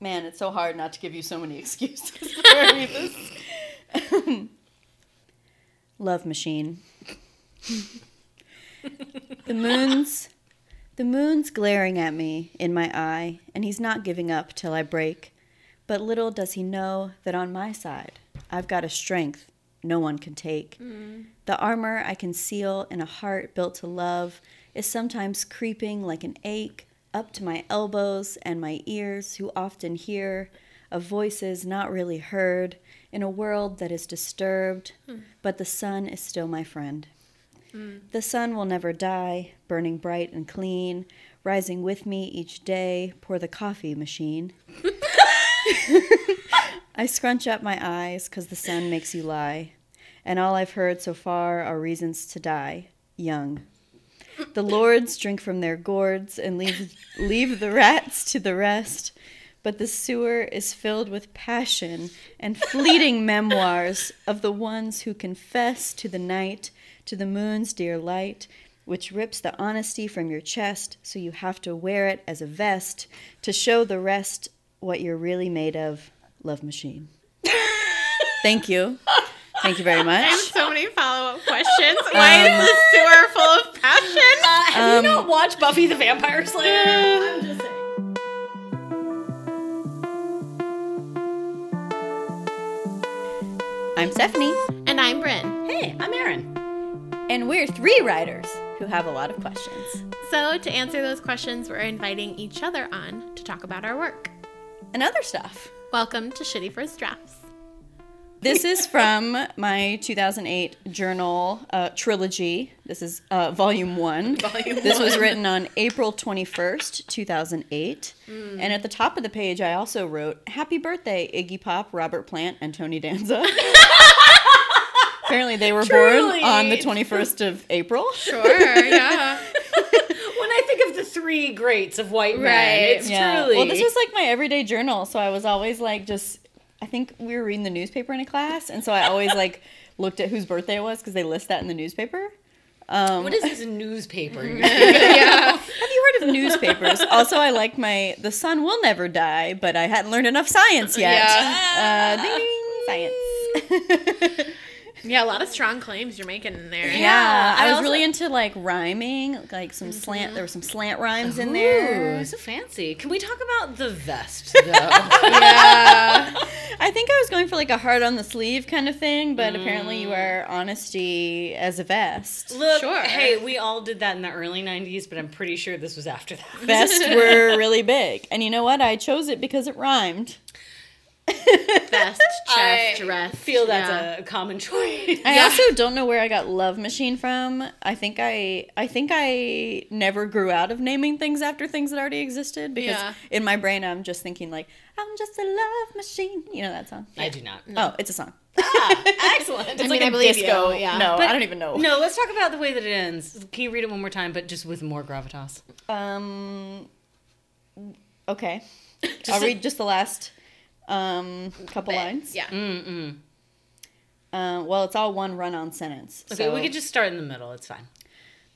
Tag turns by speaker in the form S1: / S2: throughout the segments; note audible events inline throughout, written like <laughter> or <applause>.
S1: Man, it's so hard not to give you so many <laughs> excuses before I read this. <laughs> Love machine. the moon's the moon's glaring at me in my eye, and he's not giving up till I break. But little does he know that on my side, I've got a strength no one can take. Hmm. The armor I conceal in a heart built to love is sometimes creeping like an ache up to my elbows and my ears, who often hear of voices not really heard in a world that is disturbed, hmm. but the sun is still my friend. Hmm. The sun will never die, burning bright and clean, rising with me each day, pour the coffee machine. <laughs> <laughs> I scrunch up my eyes because the sun makes you lie, and all I've heard so far are reasons to die young. The lords drink from their gourds and leave, leave the rats to the rest, but the sewer is filled with passion and fleeting <laughs> memoirs of the ones who confess to the night, to the moon's dear light, which rips the honesty from your chest, so you have to wear it as a vest to show the rest what you're really made of. Love machine. Thank you. Thank you very much.
S2: I have so many follow up questions. <laughs> Why is the sewer full of passion?
S3: Uh, have
S1: Um,
S3: you not watched Buffy the Vampire Slayer? <laughs> I'm just saying.
S1: I'm Stephanie,
S2: And I'm Bryn.
S3: Hey, I'm Erin.
S1: and we're three writers who have a lot of questions
S2: So, to answer those questions, we're inviting each other on to talk about our work.
S1: and other stuff.
S2: Welcome to Shitty First Drafts.
S1: This is from my 2008 journal uh, trilogy. This is uh, volume one. <laughs>
S3: Volume
S1: this was written on April 21st, 2008. And at the top of the page, I also wrote, Happy birthday, Iggy Pop, Robert Plant, and Tony Danza. <laughs> Apparently, they were
S3: Truly.
S1: born on the 21st of April.
S2: Sure, yeah. <laughs>
S3: When I think of the three greats of white men,
S2: Right.
S3: it's
S1: Yeah.
S3: truly.
S1: Well, this was like my everyday journal, so I was always like just. I think we were reading the newspaper in a class, and so I always like <laughs> looked at whose birthday it was because they list that in the newspaper. Um,
S3: what is this newspaper? <laughs>
S2: yeah. <laughs>
S1: have you heard of newspapers? also, I like my "The sun will never die," but I hadn't learned enough science yet. Uh, ding ding, science.
S2: Yeah, a lot of strong claims you're making in there.
S1: yeah, I,
S3: I
S1: was
S3: also-
S1: really into like rhyming, like some mm-hmm. slant. There were some slant rhymes in there.
S3: Ooh, so fancy. Can we talk about the vest, <laughs> though?
S2: Yeah.
S1: I think I was going for like a heart on the sleeve kind of thing, but apparently you mm. wear honesty as a vest.
S3: Look,
S2: Sure.
S3: hey, we all did that in the early 90s, but I'm pretty sure this was after that.
S1: Vests were really big. And you know what? I chose it because it rhymed.
S2: Best <laughs>
S3: I
S2: chest rest.
S3: I feel that's
S2: yeah.
S3: a common choice.
S1: I also don't know where I got Love Machine from. I think I I think I never grew out of naming things after things that already existed because
S2: Yeah.
S1: in my brain I'm just thinking like I'm just a love machine. You know that song?
S3: I do not.
S1: Oh, it's a song.
S3: Ah, excellent. <laughs>
S1: It's
S2: I
S1: like
S2: mean, I
S1: a
S2: believe
S1: disco.
S2: you, yeah.
S1: No,
S3: But-
S1: I don't even know.
S3: No, let's talk about the way that it ends. Can you read it one more time, but just with more gravitas?
S1: Um. Okay. <laughs>
S3: Just
S1: I'll read just the last um couple lines.
S2: Yeah.
S3: Mm-mm.
S1: Uh, well, it's all one run-on sentence.
S3: Okay,
S1: so-
S3: we could just start in the middle. It's fine.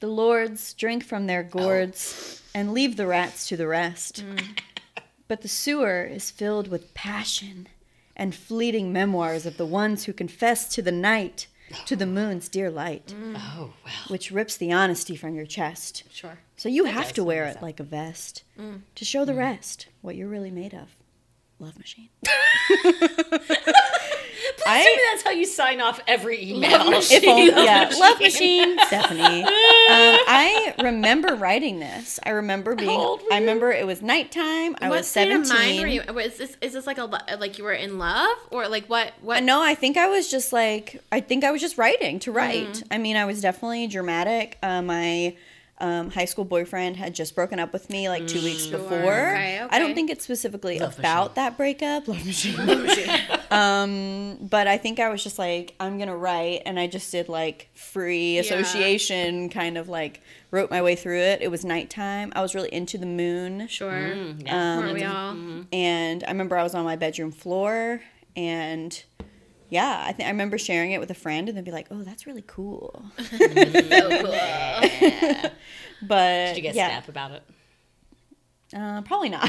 S1: The lords drink from their oh. gourds and leave the rats to the rest. Mm. <laughs> But the sewer is filled with passion and fleeting memoirs of the ones who confess to the night, to the moon's dear light, mm.
S3: Oh, well.
S1: which rips the honesty from your chest.
S2: Sure.
S1: So you have to wear it
S3: that.
S1: like a vest mm. to show the rest what you're really made of. Love machine. <laughs>
S3: I
S1: I
S3: that's how you sign off every email. <laughs>
S1: if only, yeah, love machine, Stephanie. <laughs> Um, I remember writing this. I remember being. I remember it was nighttime. I
S2: what
S1: was
S2: state of
S1: seventeen.
S2: mind were you? Was this is this like a like you were in love or like what what?
S1: No, I think I was just like I think I was just writing to write.
S2: Mm-hmm.
S1: I mean, I was definitely dramatic. Uh, my um, high school boyfriend had just broken up with me like two weeks before.
S2: Okay,
S1: I don't think it's specifically
S3: Love
S1: about
S3: machine.
S1: that breakup. Love machine. <laughs> um, but I think I was just like I'm gonna write, and I just did like free
S2: Yeah.
S1: association, kind of like wrote my way through it. It was nighttime. I was really into the moon.
S2: Sure.
S3: Mm, yeah.
S1: Um,
S2: Weren't we all?
S1: and I remember I was on my bedroom floor and yeah, I think I remember sharing it with a friend and they'd be like, "Oh, that's really cool." <laughs>
S2: So cool. <laughs>
S1: But
S3: Did you get
S1: yeah,
S3: snap about it?
S1: Uh, probably not. <laughs>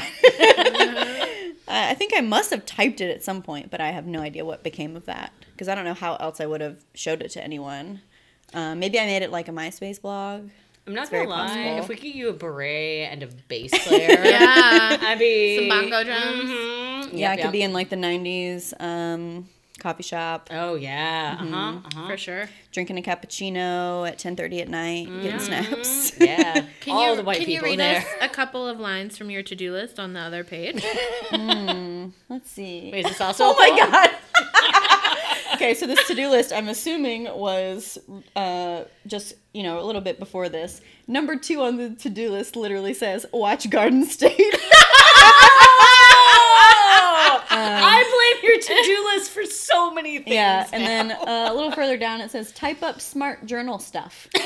S1: I, I think I must have typed it at some point, but I have no idea what became of that because I don't know how else I would have showed it to anyone. Um, maybe I made it like a MySpace blog.
S3: I'm not
S1: It's
S3: gonna lie.
S1: possible.
S3: If we get you a beret and a bass player,
S2: Yeah.
S3: I'd be
S2: Some bongo drums.
S3: Mhm.
S1: Yeah,
S3: Yep,
S1: it could
S3: yep.
S1: be in like the '90s um, coffee shop,
S3: Oh yeah.
S1: Mm-hmm.
S3: Uh huh. Uh-huh.
S2: For sure.
S1: drinking a cappuccino at 10:30 at night, getting snaps. <laughs>
S3: Yeah.
S2: Can
S3: All
S2: you,
S3: the white
S2: can
S3: people
S2: you read
S3: there.
S2: us a couple of lines from your to-do list on the other page? <laughs>
S1: Let's see.
S3: Wait, is this also?
S1: oh
S3: a
S1: my god. <laughs> okay, so this to-do list, I'm assuming was uh, just you know a little bit before this. Number two on the to-do list literally says "Watch Garden State."
S3: I blame your to-do list for so many things.
S1: Yeah, and
S3: now.
S1: then uh, a little further down it says type up smart journal stuff. <laughs>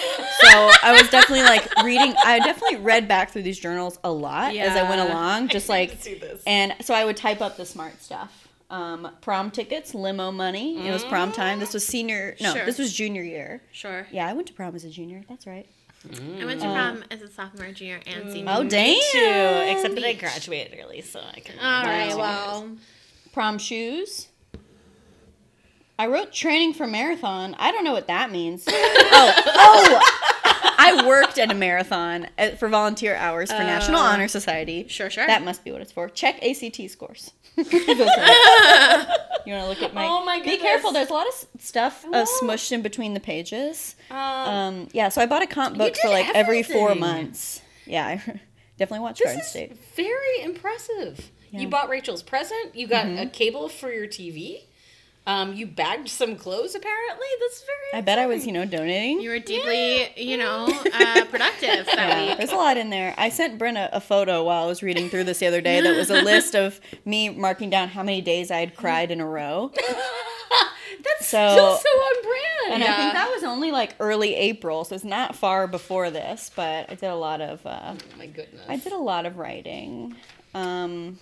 S1: So I was definitely like reading. I definitely read back through these journals a lot as I went along, just
S3: I
S1: like
S3: see this.
S1: and so I would type up the smart stuff. Um, prom tickets, limo money. It was prom time. This was senior. No,
S2: Sure.
S1: this was junior year.
S2: Sure.
S1: Yeah, I went to prom as a junior. That's right.
S2: I went to prom as a sophomore, junior, and senior.
S1: Oh damn!
S3: too, except that I graduated early, so I can.
S2: All right.
S1: Wow.
S2: Well,
S1: Prom shoes. I wrote training for marathon. I don't know what that means. <laughs> oh, oh! <laughs> I worked at a marathon at, for volunteer hours for National Honor Society.
S2: sure, sure.
S1: That must be what it's for. Check ACT scores. <laughs> You want to look at my?
S3: Oh my goodness!
S1: Be careful. There's a lot of stuff uh, smushed in between the pages.
S3: Um,
S1: Um, yeah, so I bought a comp book for like every four months. Yeah, I definitely watched
S3: this
S1: Garden State.
S3: very impressive.
S1: Yeah.
S3: You bought Rachel's present. You got
S1: Mm-hmm.
S3: a cable for your TV. Um, you bagged some clothes. Apparently, that's very.
S1: I bet I was, you know, donating.
S2: you were deeply, you know, uh, productive that
S1: Yeah,
S2: week.
S1: there's a lot in there. I sent Brenna a photo while I was reading through this the other day that was a list of me marking down how many days I had cried in a row. <laughs>
S3: That's
S1: So-
S3: still so on brand.
S1: And I think that was only like early April, so it's not far before this, but I did a lot of uh,
S3: oh my goodness.
S1: I did a lot of writing. Um,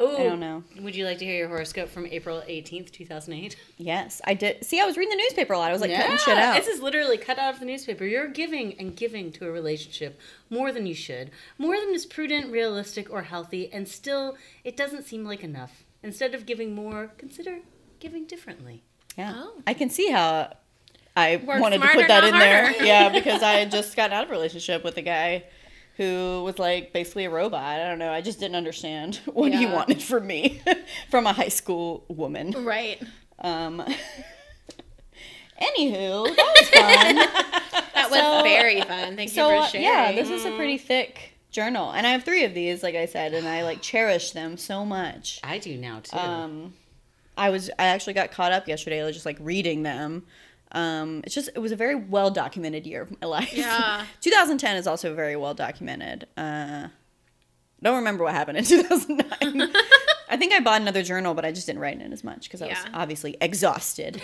S3: Oh,
S1: I don't know.
S3: Would you like to hear your horoscope from April eighteenth, two thousand eight?
S1: yes, I did. See, I was reading the newspaper a lot. I was like cutting shit out.
S3: This is literally cut out of the newspaper. You're giving and giving to a relationship more than you should, more than is prudent, realistic, or healthy, and still it doesn't seem like enough. Instead of giving more, consider giving differently.
S1: Yeah.
S2: Oh.
S1: I can see how I
S2: Work
S1: wanted to put that in there. Yeah, because <laughs> I had just gotten out of a relationship with a guy who was like basically a robot. I don't know. I just didn't understand <laughs> what he wanted from me <laughs> from a high school woman.
S2: Right.
S1: Um <laughs> Anywho, that was fun.
S2: That was very fun. Thank
S1: so
S2: you
S1: uh,
S2: for sharing.
S1: yeah, this is a pretty thick journal. And I have 3 of these like I said and I like cherish them so much.
S3: I do now too.
S1: Um, I was I actually got caught up yesterday, just like reading them. Um, it's just it was a very well documented year of my <laughs> life.
S2: Yeah. <laughs>
S1: 2010 is also very well documented. Uh, don't remember what happened in <laughs> 2009. I think I bought another journal, but I just didn't write in it as much because I was obviously exhausted.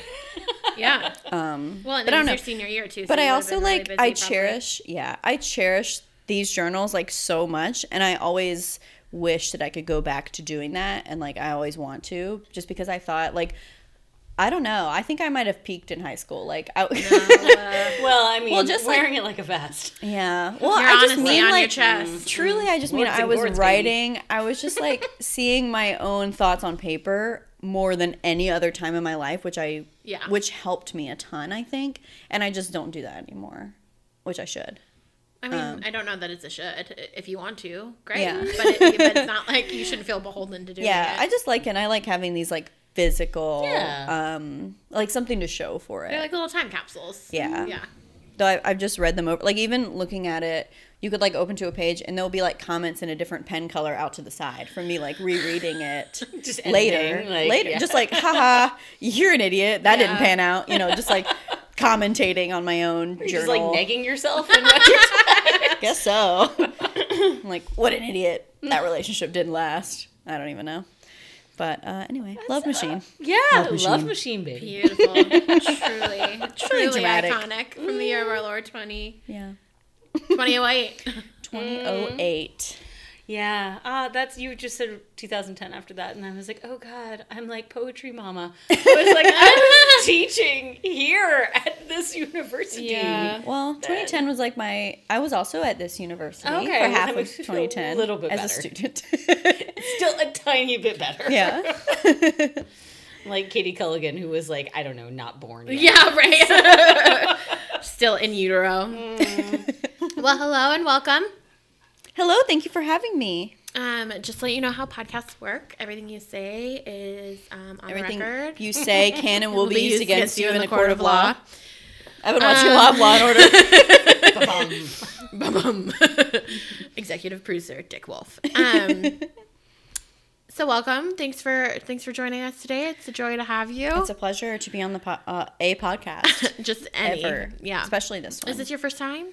S2: yeah.
S1: Um,
S2: Well, and
S1: but I don't know.
S2: your senior year too. so
S1: but I also
S2: been really
S1: like
S2: busy
S1: I
S2: probably.
S1: cherish yeah I cherish these journals like so much and I always wish that I could go back to doing that and like I always want to just because I thought like I don't know I think I might have peaked in high school like I, <laughs>
S3: well, I mean,
S1: well, just, like-
S3: wearing it like a vest.
S1: yeah well
S2: You're
S1: I just mean
S2: on your
S1: like
S2: chest.
S1: truly I just mean I
S3: and
S1: was
S3: gourds, baby.
S1: writing I was just like <laughs> seeing my own thoughts on paper more than any other time in my life which I
S2: Yeah.
S1: which helped me a ton I think and I just don't do that anymore which I should
S2: I mean, I don't know that it's a should. If you want to, great.
S1: Um, Yeah.
S2: But, it, but it's not <laughs> like you shouldn't feel beholden to doing
S1: yeah
S2: it.
S1: Yeah, I just like it and i like having these like physical
S3: Yeah.
S1: um like something to show for it
S2: They're like little time capsules.
S1: Yeah.
S2: Yeah.
S1: though I, i've just read them over like even looking at it you could like open to a page and there'll be like comments in a different pen color out to the side from me like rereading it <laughs>
S3: Just
S1: later
S3: editing, like,
S1: later
S3: yeah.
S1: just like haha you're an idiot that didn't pan out you know just like <laughs> commentating on my own
S3: You're
S1: journal
S3: just like negging yourself. <laughs> In what you're
S1: guess so I'm like what an idiot that relationship didn't last i don't even know but uh anyway love machine
S3: yeah,
S1: Love
S3: love
S1: machine.
S3: machine, baby.
S2: Beautiful. <laughs> truly, truly
S1: dramatic.
S2: iconic from the year of our Lord 20,
S1: yeah
S2: 2008.
S1: 2008
S3: Yeah, uh, that's you just said 2010 after that, and I was like, oh god, I'm like poetry mama. I was like, <laughs> I was teaching here at this university.
S2: Yeah.
S1: Well, 2010 was like my. I was also at this university
S3: Okay,
S1: for half of
S3: makes me feel a
S1: 2010
S3: little bit
S1: as a student. <laughs> <laughs>
S3: Still a tiny bit better.
S1: yeah.
S3: like Katie Culligan, who was like, I don't know, not born. Yet.
S2: Yeah, right. Still in utero.
S3: Mm.
S2: well, hello and welcome.
S1: Hello, thank you for having me.
S2: Um, just to let you know how podcasts work. Everything you say is um, on
S1: Everything
S2: record.
S1: you say can and <laughs> will be used against you in
S2: the
S1: a court of law. I've been watching lot of Law and Order. <laughs>
S2: Ba-bum. <laughs> Executive producer Dick Wolf. Um, so welcome. Thanks for thanks for joining us today. It's a joy to have you.
S1: It's a pleasure to be on the po- uh, a podcast
S2: just any.
S1: ever.
S2: Yeah.
S1: especially this one.
S2: Is this your first time?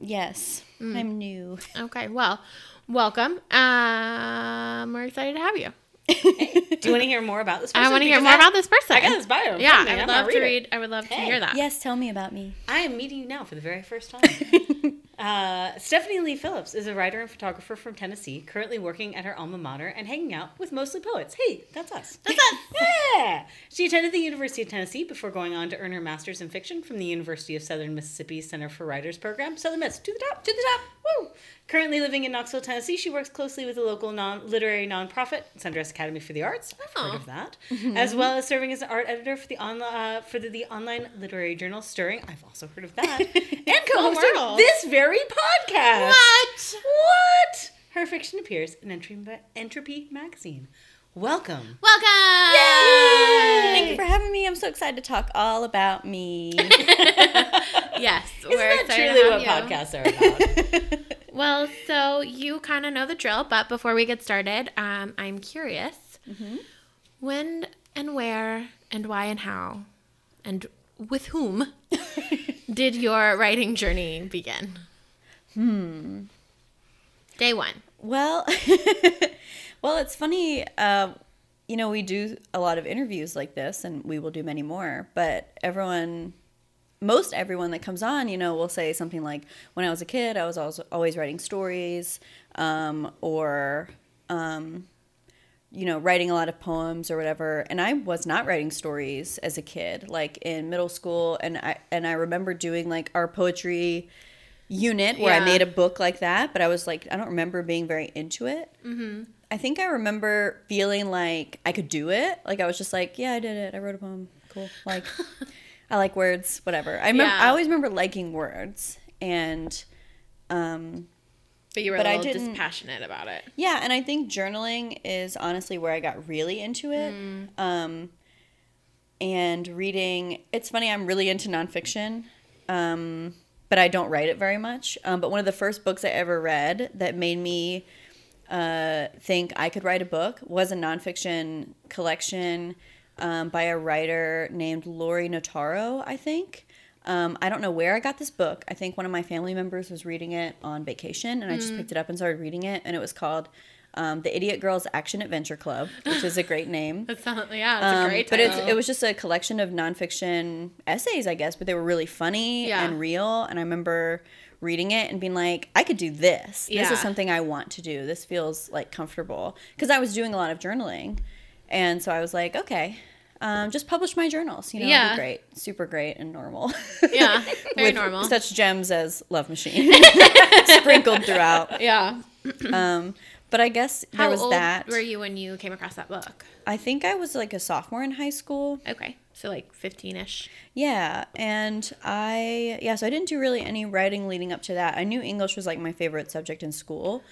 S1: yes, I'm new. <laughs>
S2: Okay. Well, welcome. Um, we're excited to have you.
S3: Do you want to hear more about this? Person?
S2: I want to hear more
S3: I-
S2: about this person.
S3: I got his bio
S2: Yeah,
S3: front of me.
S2: I would
S3: I'm gonna
S2: love to
S3: read
S2: read. I would love to hear that.
S1: Yes, tell me about me.
S3: I am meeting you now for the very first time. <laughs> uh, Stephanie Lee Phillips is a writer and photographer from Tennessee, currently working at her alma mater and hanging out with mostly poets. Hey, that's us. That's us. <laughs> yeah. She attended the University of Tennessee before going on to earn her master's in fiction from the University of Southern Mississippi Center for Writers program. Southern Miss, to the top, to the top. Woo! Currently living in Knoxville, Tennessee, she works closely with a local non literary nonprofit, Sundress Academy for the Arts. I've
S2: Oh.
S3: heard of that, as well as serving as an art editor for the on, uh, for the, the online literary journal Stirring. I've also heard of that, <laughs> and co-hosting this very podcast.
S2: What?
S3: What? Her fiction appears in Entropy, magazine. Welcome.
S2: Welcome.
S1: Thank you for having me. I'm so excited to talk all about me. <laughs> <laughs>
S2: Yes,
S3: Isn't
S2: we're
S3: that
S2: excited
S3: truly what
S2: you.
S3: podcasts are about?
S2: Well, so you kind of know the drill, but before we get started, um, I'm curious
S3: Mm-hmm.
S2: when and where and why and how and with whom <laughs> did your writing journey begin? Hmm. Day one.
S1: Well, <laughs> well, it's funny. Uh, you know, we do a lot of interviews like this, and we will do many more. But everyone, most everyone that comes on, you know, will say something like, "When I was a kid, I was always, always writing stories," um, or, um, you know, writing a lot of poems or whatever. And I was not writing stories as a kid, like in middle school. And I and I remember doing like our poetry unit where I made a book like that, but I was like, I don't remember being very into it. Mm-hmm. I think I remember feeling like I could do it. Like I was just like, yeah, I did it. I wrote a poem. Cool. Like, <laughs> I like words. Whatever. I remember.
S2: Yeah.
S1: I always remember liking words, and um,
S2: But you were
S1: But
S2: a little dispassionate about it.
S1: yeah, and I think journaling is honestly where I got really into it. Um, and reading, it's funny, I'm really into nonfiction, um, but I don't write it very much. Um, but one of the first books I ever read that made me uh, think I could write a book was a nonfiction collection um, by a writer named Laurie Notaro, I think. Um, I don't know where I got this book. I think one of my family members was reading it on vacation, and I just picked it up and started reading it. And it was called um, "The Idiot Girls Action Adventure Club," which is a great name. <laughs>
S2: That's not, yeah, that's
S1: Um,
S2: a great
S1: but
S2: title.
S1: it's, it was just a collection of nonfiction essays, I guess, but they were really funny
S2: Yeah.
S1: and real. And I remember reading it and being like, I could do this. This is something I want to do. This feels like comfortable because I was doing a lot of journaling, and so I was like, okay. Um, just publish my journals, you know,
S2: Yeah.
S1: be great, super great and normal.
S2: yeah, <laughs> very
S1: With
S2: normal.
S1: Such gems as Love Machine <laughs> sprinkled throughout.
S2: yeah.
S1: Um, but I guess there
S2: How
S1: was
S2: old
S1: that.
S2: were you when you came across that book?
S1: I think I was like a sophomore in high school.
S2: Okay, so like 15ish.
S1: Yeah, and I yeah, so I didn't do really any writing leading up to that. I knew English was like my favorite subject in school,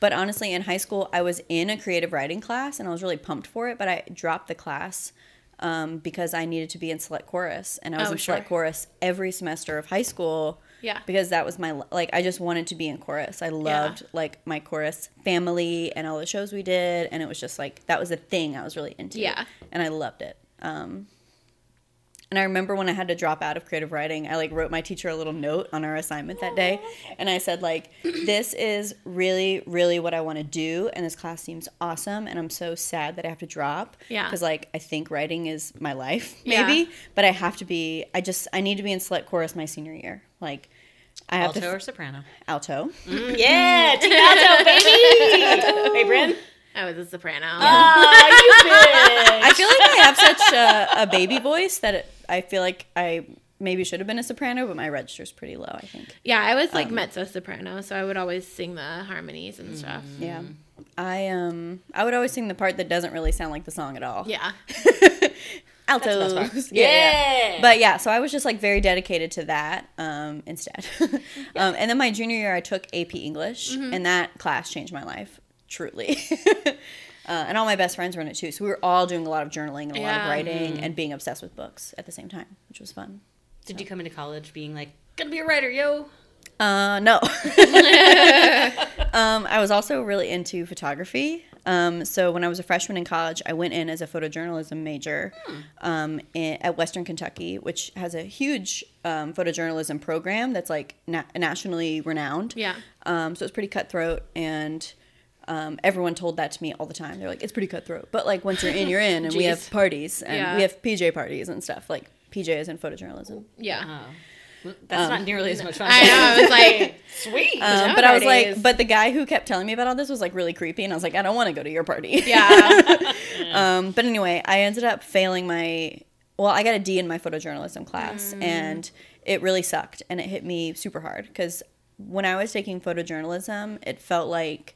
S1: but honestly, in high school, I was in a creative writing class and I was really pumped for it. But I dropped the class um, because I needed to be in select chorus, and I was
S2: Oh,
S1: in select chorus every semester of high school.
S2: Yeah.
S1: because that was my like I just wanted to be in chorus. I loved like my chorus family and all the shows we did, and it was just like that was a thing I was really into.
S2: Yeah.
S1: and I loved it. Um, and I remember when I had to drop out of creative writing, I like wrote my teacher a little note on our assignment that day, and I said like, "This is really, really what I want to do, and this class seems awesome, and I'm so sad that I have to drop,
S2: Yeah.
S1: because like I think writing is my life,
S2: Yeah.
S1: maybe, but I have to be. I just I need to be in select chorus my senior year, like." I have
S3: Alto
S1: to
S3: or soprano?
S1: alto.
S3: Mm, yeah, team alto, baby. <laughs> hey, Bryn.
S2: I was a soprano.
S3: Ah, <laughs> you bitch.
S1: I feel like I have such a, a baby voice that it, I feel like I maybe should have been a soprano, but my register's pretty low. I think.
S2: Yeah, I was like
S1: Um,
S2: mezzo soprano, so I would always sing the harmonies and stuff.
S1: Yeah. I um I would always sing the part that doesn't really sound like the song at all.
S2: Yeah. <laughs>
S1: Altos.
S3: That's the best part. <laughs>
S1: Yeah, yeah.
S3: Yeah.
S1: But yeah, so I was just like very dedicated to that um, instead. <laughs> um, and then my junior year, I took AP English,
S3: Mm-hmm.
S1: and that class changed my life truly. Uh, and all my best friends were in it too, so we were all doing a lot of journaling and a lot of writing
S3: Mm-hmm.
S1: and being obsessed with books at the same time, which was fun.
S3: Did you come into college being like, gonna be a writer, yo?
S1: Uh, no. <laughs> um, I was also really into photography. Um, so when I was a freshman in college, I went in as a photojournalism major um, in, at Western Kentucky, which has a huge um, photojournalism program that's like na- nationally renowned.
S2: Yeah.
S1: Um, so it's pretty cutthroat, and um, everyone told that to me all the time. They're like, "It's pretty cutthroat," but like once you're in, you're in, and we have <laughs> parties and
S2: Yeah.
S1: we have PJ parties and stuff. Like PJ is in photojournalism.
S2: Yeah.
S3: Oh. That's not nearly as much fun.
S2: I know. I was like, <laughs>
S3: Sweet.
S1: Um, but I was like, but the guy who kept telling me about all this was like really creepy, and I was like, I don't want to go to your party.
S2: yeah. <laughs>
S1: um, but anyway, I ended up failing my. Well, I got a D in my photojournalism class, and it really sucked, and it hit me super hard because when I was taking photojournalism, it felt like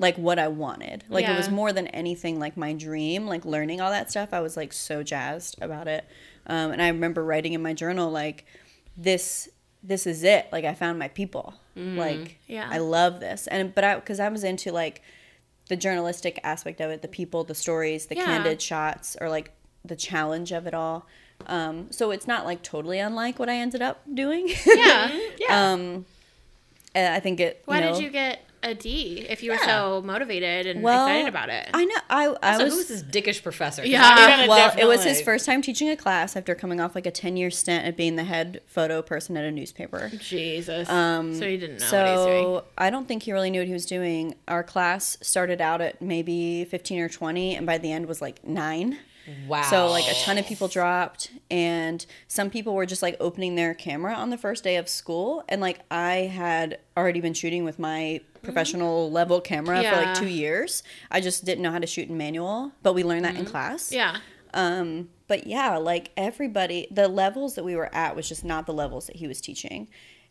S1: like what I wanted. Like it was more than anything like my dream. Like learning all that stuff, I was like so jazzed about it. Um, and I remember writing in my journal like this this is it. Like I found my people. Like
S2: Yeah.
S1: I love this. And but I because I was into like the journalistic aspect of it, the people, the stories, the
S2: Yeah.
S1: candid shots, or like the challenge of it all. Um, so it's not like totally unlike what I ended up doing.
S2: Yeah. <laughs>
S3: yeah.
S1: um, I think it.
S2: Why
S1: you know,
S2: did you get a D if you were so motivated and
S1: well,
S2: excited about it?
S1: I know. I I
S3: so
S1: was.
S3: who's this dickish professor.
S2: Yeah.
S3: I'm gonna
S1: well, it was his first time teaching a class after coming off like a 10 year stint at being the head photo person at a newspaper.
S2: Jesus.
S1: Um,
S2: so he didn't know
S1: so
S2: what he doing.
S1: I don't think he really knew what he was doing. Our class started out at maybe 15 or 20, and by the end was like nine.
S3: Wow.
S1: So like a ton of people dropped, and some people were just like opening their camera on the first day of school, and like I had already been shooting with my professional level camera for like two years. I just didn't know how to shoot in manual, but we learned that in class.
S2: Yeah.
S1: Um, but yeah, like everybody, the levels that we were at was just not the levels that he was teaching.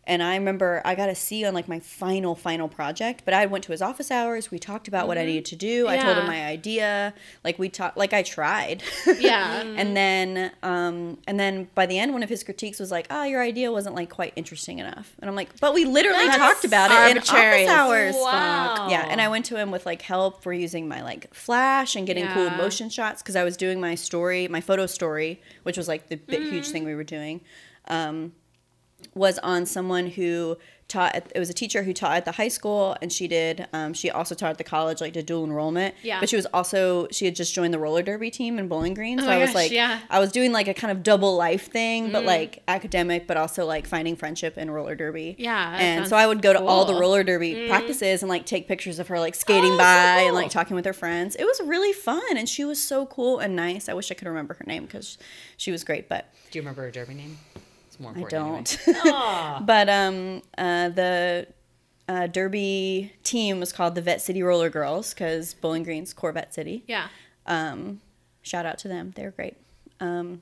S1: And I remember I got a C on like my final final project, but I went to his office hours. We talked about what I needed to do. I told him
S2: Mm-hmm.
S1: My idea. Like we talked, like I tried.
S2: Yeah. <laughs>
S1: and then, um, and then by the end, one of his critiques was like, "Oh, your idea wasn't like quite interesting enough." And I'm like, "But we literally
S2: That's
S1: talked about it in office hours."
S3: Wow.
S1: Yeah, and I went to him with like help for using my like flash and getting cool motion shots because I was doing my story, my photo story, which was like the big
S2: Mm-hmm.
S1: huge thing we were doing. Um, was on someone who taught. At, it was a teacher who taught at the high school, and she did. Um, she also taught at the college, like did dual enrollment.
S2: Yeah.
S1: But she was also she had just joined the roller derby team in Bowling Green, so
S2: Oh my
S1: I was
S2: gosh,
S1: like,
S2: yeah.
S1: I was doing like a kind of double life thing,
S2: Mm.
S1: but like academic, but also like finding friendship in roller derby.
S2: Yeah,
S1: And so I would go to all the roller derby practices and like take pictures of her like skating
S3: Oh, so
S1: by and like talking with her friends. It was really fun, and she was so cool and nice. I wish I could remember her name because she was great, but
S3: Do you remember her derby name? It's more
S1: I don't.
S3: Anyway. <laughs> <laughs>
S1: But um, uh, the uh, derby team was called the Vette City Roller Girls because Bowling Green's Corvette City.
S2: Yeah.
S1: Um, shout out to them; they were great. Um,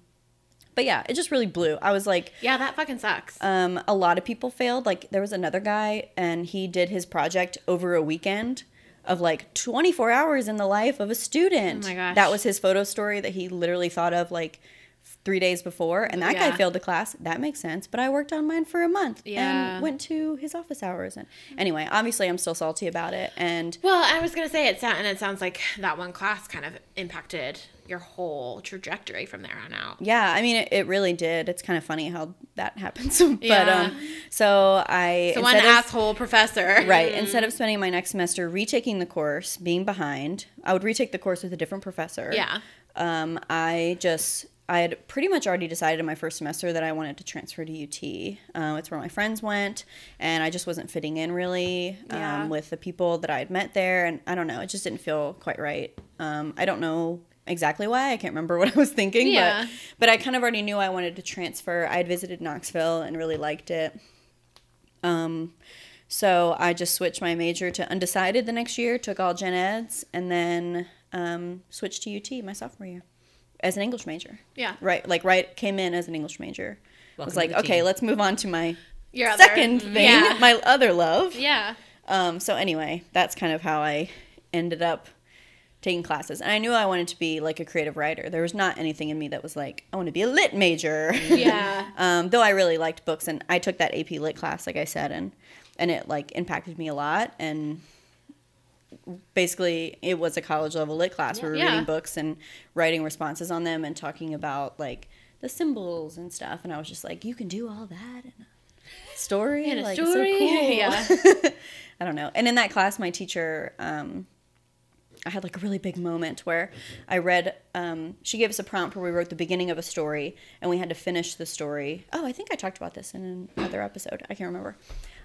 S1: but yeah, it just really blew. I was like,
S2: Yeah, that fucking sucks.
S1: um, a lot of people failed. Like there was another guy, and he did his project over a weekend of like 24 hours in the life of a student.
S2: Oh my gosh.
S1: That was his photo story that he literally thought of like three days before, and that guy failed the class. That makes sense. But I worked on mine for a month
S2: Yeah.
S1: and went to his office hours. And anyway, obviously, I'm still salty about it. And
S2: well, I was gonna say it sound, and it sounds like that one class kind of impacted your whole trajectory from there on out.
S1: yeah, I mean, it, it really did. It's kind of funny how that <laughs> happens. but
S2: Yeah.
S1: um, so I
S2: So one
S1: of-
S2: asshole professor.
S1: Right. <laughs> Instead of spending my next semester retaking the course, being behind, I would retake the course with a different professor.
S2: Yeah.
S1: Um, I just, I had pretty much already decided in my first semester that I wanted to transfer to UT. Uh, it's where my friends went, and I just wasn't fitting in really um,
S2: Yeah.
S1: with the people that I had met there. And I don't know, it just didn't feel quite right. Um, I don't know exactly why. I can't remember <laughs> what I was thinking,
S2: Yeah.
S1: but but I kind of already knew I wanted to transfer. I had visited Knoxville and really liked it. Um, so I just switched my major to undecided the next year, took all gen eds, and then um, switched to UT my sophomore year as an English major.
S2: Yeah.
S1: Right, like right came in as an English major.
S3: Welcome
S1: was like, okay,
S3: team.
S1: let's move on to my
S2: Your other-
S1: second thing,
S2: Yeah.
S1: my other love.
S2: Yeah.
S1: Um, so anyway, that's kind of how I ended up taking classes. And I knew I wanted to be like a creative writer. There was not anything in me that was like, I want to be a lit major.
S2: Yeah. <laughs>
S1: um, though I really liked books and I took that AP lit class, like I said, and and it like impacted me a lot. And basically, it was a college level lit class. We were
S2: Yeah.
S1: reading books and writing responses on them and talking about like the symbols and stuff. And I was just like, you can do all that in a story.
S2: In a
S1: like, it's
S2: story?
S1: So cool. <laughs>
S2: Yeah. <laughs>
S1: I don't know. And in that class, my teacher, um, I had like a really big moment where I read. Um, she gave us a prompt where we wrote the beginning of a story, and we had to finish the story. Oh, I think I talked about this in another episode. I can't remember.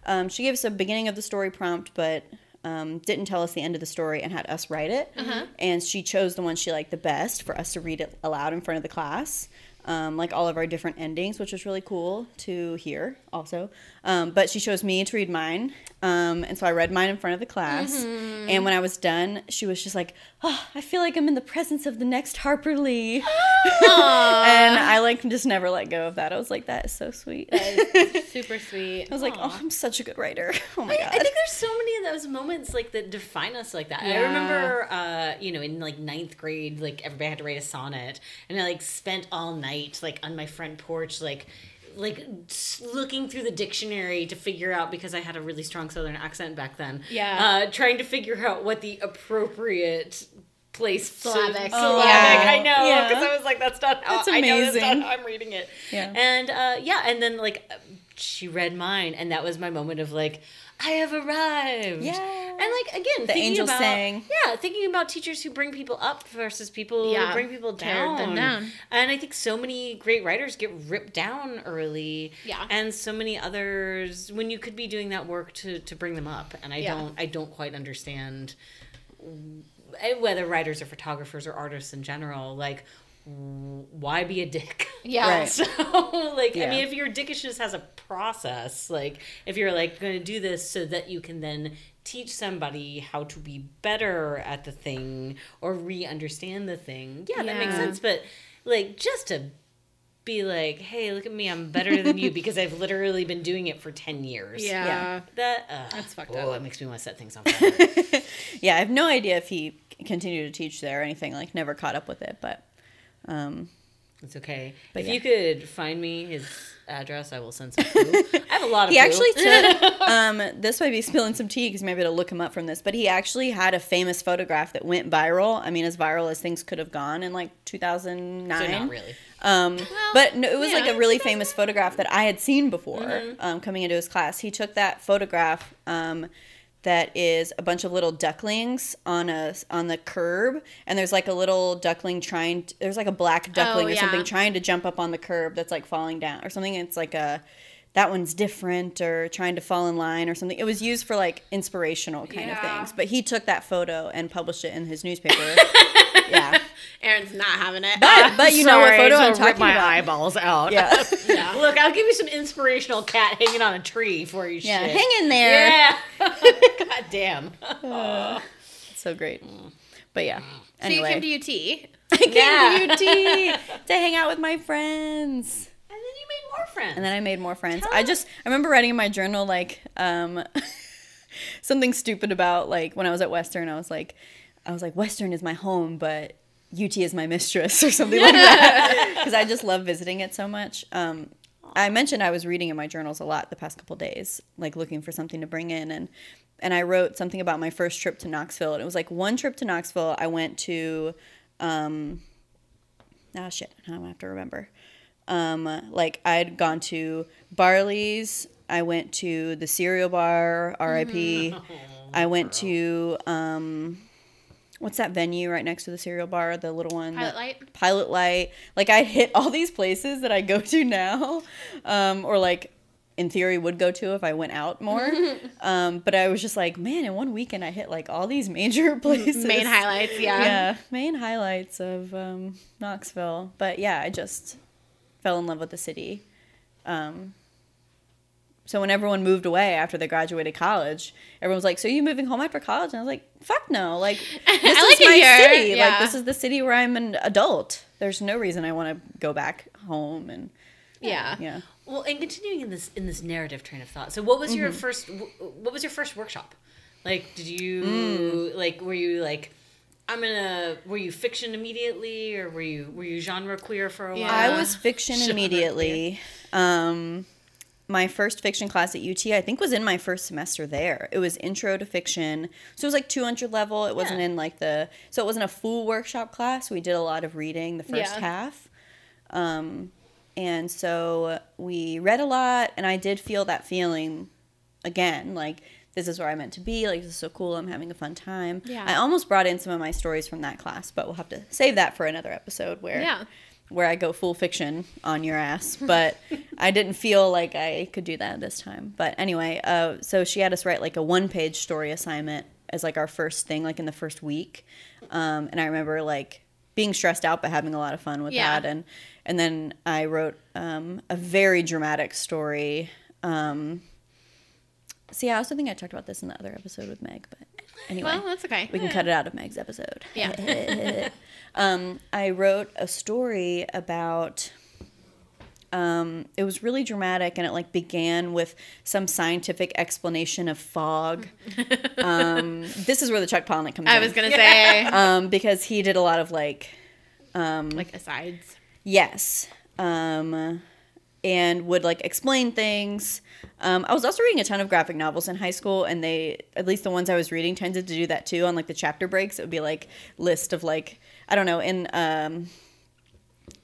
S1: Um, she gave us a beginning of the story prompt, but um, didn't tell us the end of the story and had us write it. And she chose the one she liked the best for us to read it aloud in front of the class. Um, like all of our different endings, which was really cool to hear also. Um, but she chose me to read mine. Um, and so I read mine in front of the class. And when I was done, she was just like, oh, I feel like I'm in the presence of the next Harper Lee. <laughs> and I like just never let go of that. I was like, that is so sweet. <laughs>
S2: Super sweet.
S1: I was like, oh, I'm such a good writer. <laughs> Oh my
S3: I,
S1: God.
S3: I think there's so many of those moments like that define us like that. I remember, uh, you know, in like ninth grade, like everybody had to write a sonnet, and I like spent all night like on my front porch, like like looking through the dictionary to figure out because I had a really strong Southern accent back then.
S2: Yeah.
S3: uh, trying to figure out what the appropriate place to-
S2: Syllabic.
S3: syllabic.
S1: Oh,
S3: I know
S1: yeah.
S3: because I was like, that's not how
S1: That's
S3: I know that's
S1: amazing.
S3: not how I'm reading it.
S1: Yeah.
S3: And uh, yeah, and then like she read mine, and that was my moment of like, I have arrived.
S1: Yeah.
S3: And like again,
S1: The
S3: thinking
S1: angel
S3: about
S1: sang.
S3: yeah, thinking about teachers who bring people up versus people
S2: Yeah.
S3: who bring people down.
S2: them down.
S3: And I think so many great writers get ripped down early.
S2: Yeah.
S3: And so many others when you could be doing that work to to bring them up. And I
S2: Yeah.
S3: don't I don't quite understand eh, whether writers or photographers or artists in general like why be a dick?
S2: Yeah. <laughs>
S1: Right.
S3: So, like, I mean, if your dickishness has a process, like, if you're like going to do this so that you can then teach somebody how to be better at the thing or re-understand the thing, yeah, that makes sense. But like, just to be like, hey, look at me, I'm better than you <laughs> because I've literally been doing it for ten years.
S2: Yeah.
S1: Yeah.
S3: That uh,
S2: That's fucked up.
S3: oh,
S2: up.
S3: it makes me want to set things on fire. <laughs>
S1: yeah, I have no idea if he continued to teach there or anything. Like, never caught up with it, but um,
S3: it's okay.
S1: But
S3: if
S1: yeah.
S3: you could find me his address, I will send some. Poo. <laughs> I have a lot of.
S1: he
S3: poo.
S1: actually <laughs> took. um, this might be spilling some tea because maybe to look him up from this, but he actually had a famous photograph that went viral. I mean, as viral as things could have gone in like 2009.
S3: So not really.
S1: Um, but no, it was like a really famous photograph that I had seen before
S3: Mm-hmm.
S1: um, coming into his class. He took that photograph um, that is a bunch of little ducklings on a on the curb, and there's like a little duckling trying. To, there's like a black duckling or
S2: Oh, yeah.
S1: something trying to jump up on the curb that's like falling down or something. It's like a that one's different or trying to fall in line or something. It was used for like inspirational kind
S2: Yeah.
S1: of things. But he took that photo and published it in his newspaper. <laughs> yeah.
S2: Erin's not having it.
S1: But <laughs> but you know what photo
S3: I
S1: I'm
S3: just rip
S1: talking
S3: my
S1: about.
S3: eyeballs out.
S1: Yeah. <laughs>
S2: Yeah.
S3: Look, I'll give you some inspirational cat hanging on a tree for you.
S1: Yeah,
S3: shit.
S1: hang in there.
S3: Yeah. God damn.
S1: so great. But yeah.
S2: So you came to UT.
S1: I came
S3: Yeah.
S1: to UT to hang out with my friends.
S3: And then made more friends.
S1: And then I made more friends. I just I remember writing in my journal like um <laughs> something stupid about like when I was at Western, I was like I was like Western is my home, but UT is my mistress <laughs> or something like that <laughs> because I just love visiting it so much. Um I mentioned I was reading in my journals a lot the past couple days, like looking for something to bring in and and I wrote something about my first trip to Knoxville. And it was like one trip to Knoxville. I went to um ah shit, now I have to remember. Um, like I'd gone to Barley's. I went to the cereal bar, R.I.P. I went to um, what's that venue right next to the cereal bar? The little one.
S2: Pilot Light?
S1: Pilot Light. Like I hit all these places that I go to now, um, or like in theory would go to if I went out more. <laughs> um, but I was just like, man, in one weekend I hit like all these major <laughs> places.
S2: Main highlights, yeah.
S1: Yeah, main highlights of um, Knoxville. But yeah, I just fell in love with the city. Um, so when everyone moved away after they graduated college, everyone was like, "So you moving home after college?" And I was like, "Fuck no! Like <laughs> this
S2: I like
S1: is
S2: it
S1: my city.
S2: Yeah.
S1: Like this is the city where I'm an adult. There's no reason I want to go back home." And
S2: Yeah.
S1: yeah,
S3: Well, and continuing in this in this narrative train of thought. So, what was
S1: Mm-hmm.
S3: your first? What was your first workshop? Like, did you
S1: Mm.
S3: like? Were you like? I'm gonna. Were you fiction immediately, or were you were you genre queer for a while?
S2: Yeah.
S1: I was fiction
S3: Genre
S1: immediately. Um, my first fiction class at UT, I think, was in my first semester there. It was intro to fiction, so it was like 200 level. It wasn't
S3: Yeah.
S1: in like the so it wasn't a full workshop class. We did a lot of reading the first
S2: Yeah.
S1: half, um, and so we read a lot, and I did feel that feeling again, like. This is where I meant to be. Like, this is so cool. I'm having a fun time.
S2: Yeah.
S1: I almost brought in some of my stories from that class, but we'll have to save that for another episode where
S2: Yeah.
S1: where I go full fiction on your ass, <laughs> but I didn't feel like I could do that this time. But anyway, uh, so she had us write like a one page story assignment as like our first thing, like in the first week. Um, and I remember like being stressed out but having a lot of fun with
S2: Yeah.
S1: that. And and then I wrote um, a very dramatic story. Um, see, I also think I talked about this in the other episode with Meg, but anyway.
S2: Well, that's okay.
S1: We can cut it out of Meg's episode.
S2: Yeah. <laughs>
S1: um, I wrote a story about. Um, it was really dramatic, and it like began with some scientific explanation of fog. <laughs> um, this is where the Chuck Palahniuk comes in.
S2: I
S1: in.
S2: was gonna say <laughs>
S1: um, because he did a lot of like
S2: like asides.
S1: Yes. Um, and would like explain things. Um, I was also reading a ton of graphic novels in high school, and they, at least the ones I was reading, tended to do that too. On like the chapter breaks, it would be like list of like I don't know in um,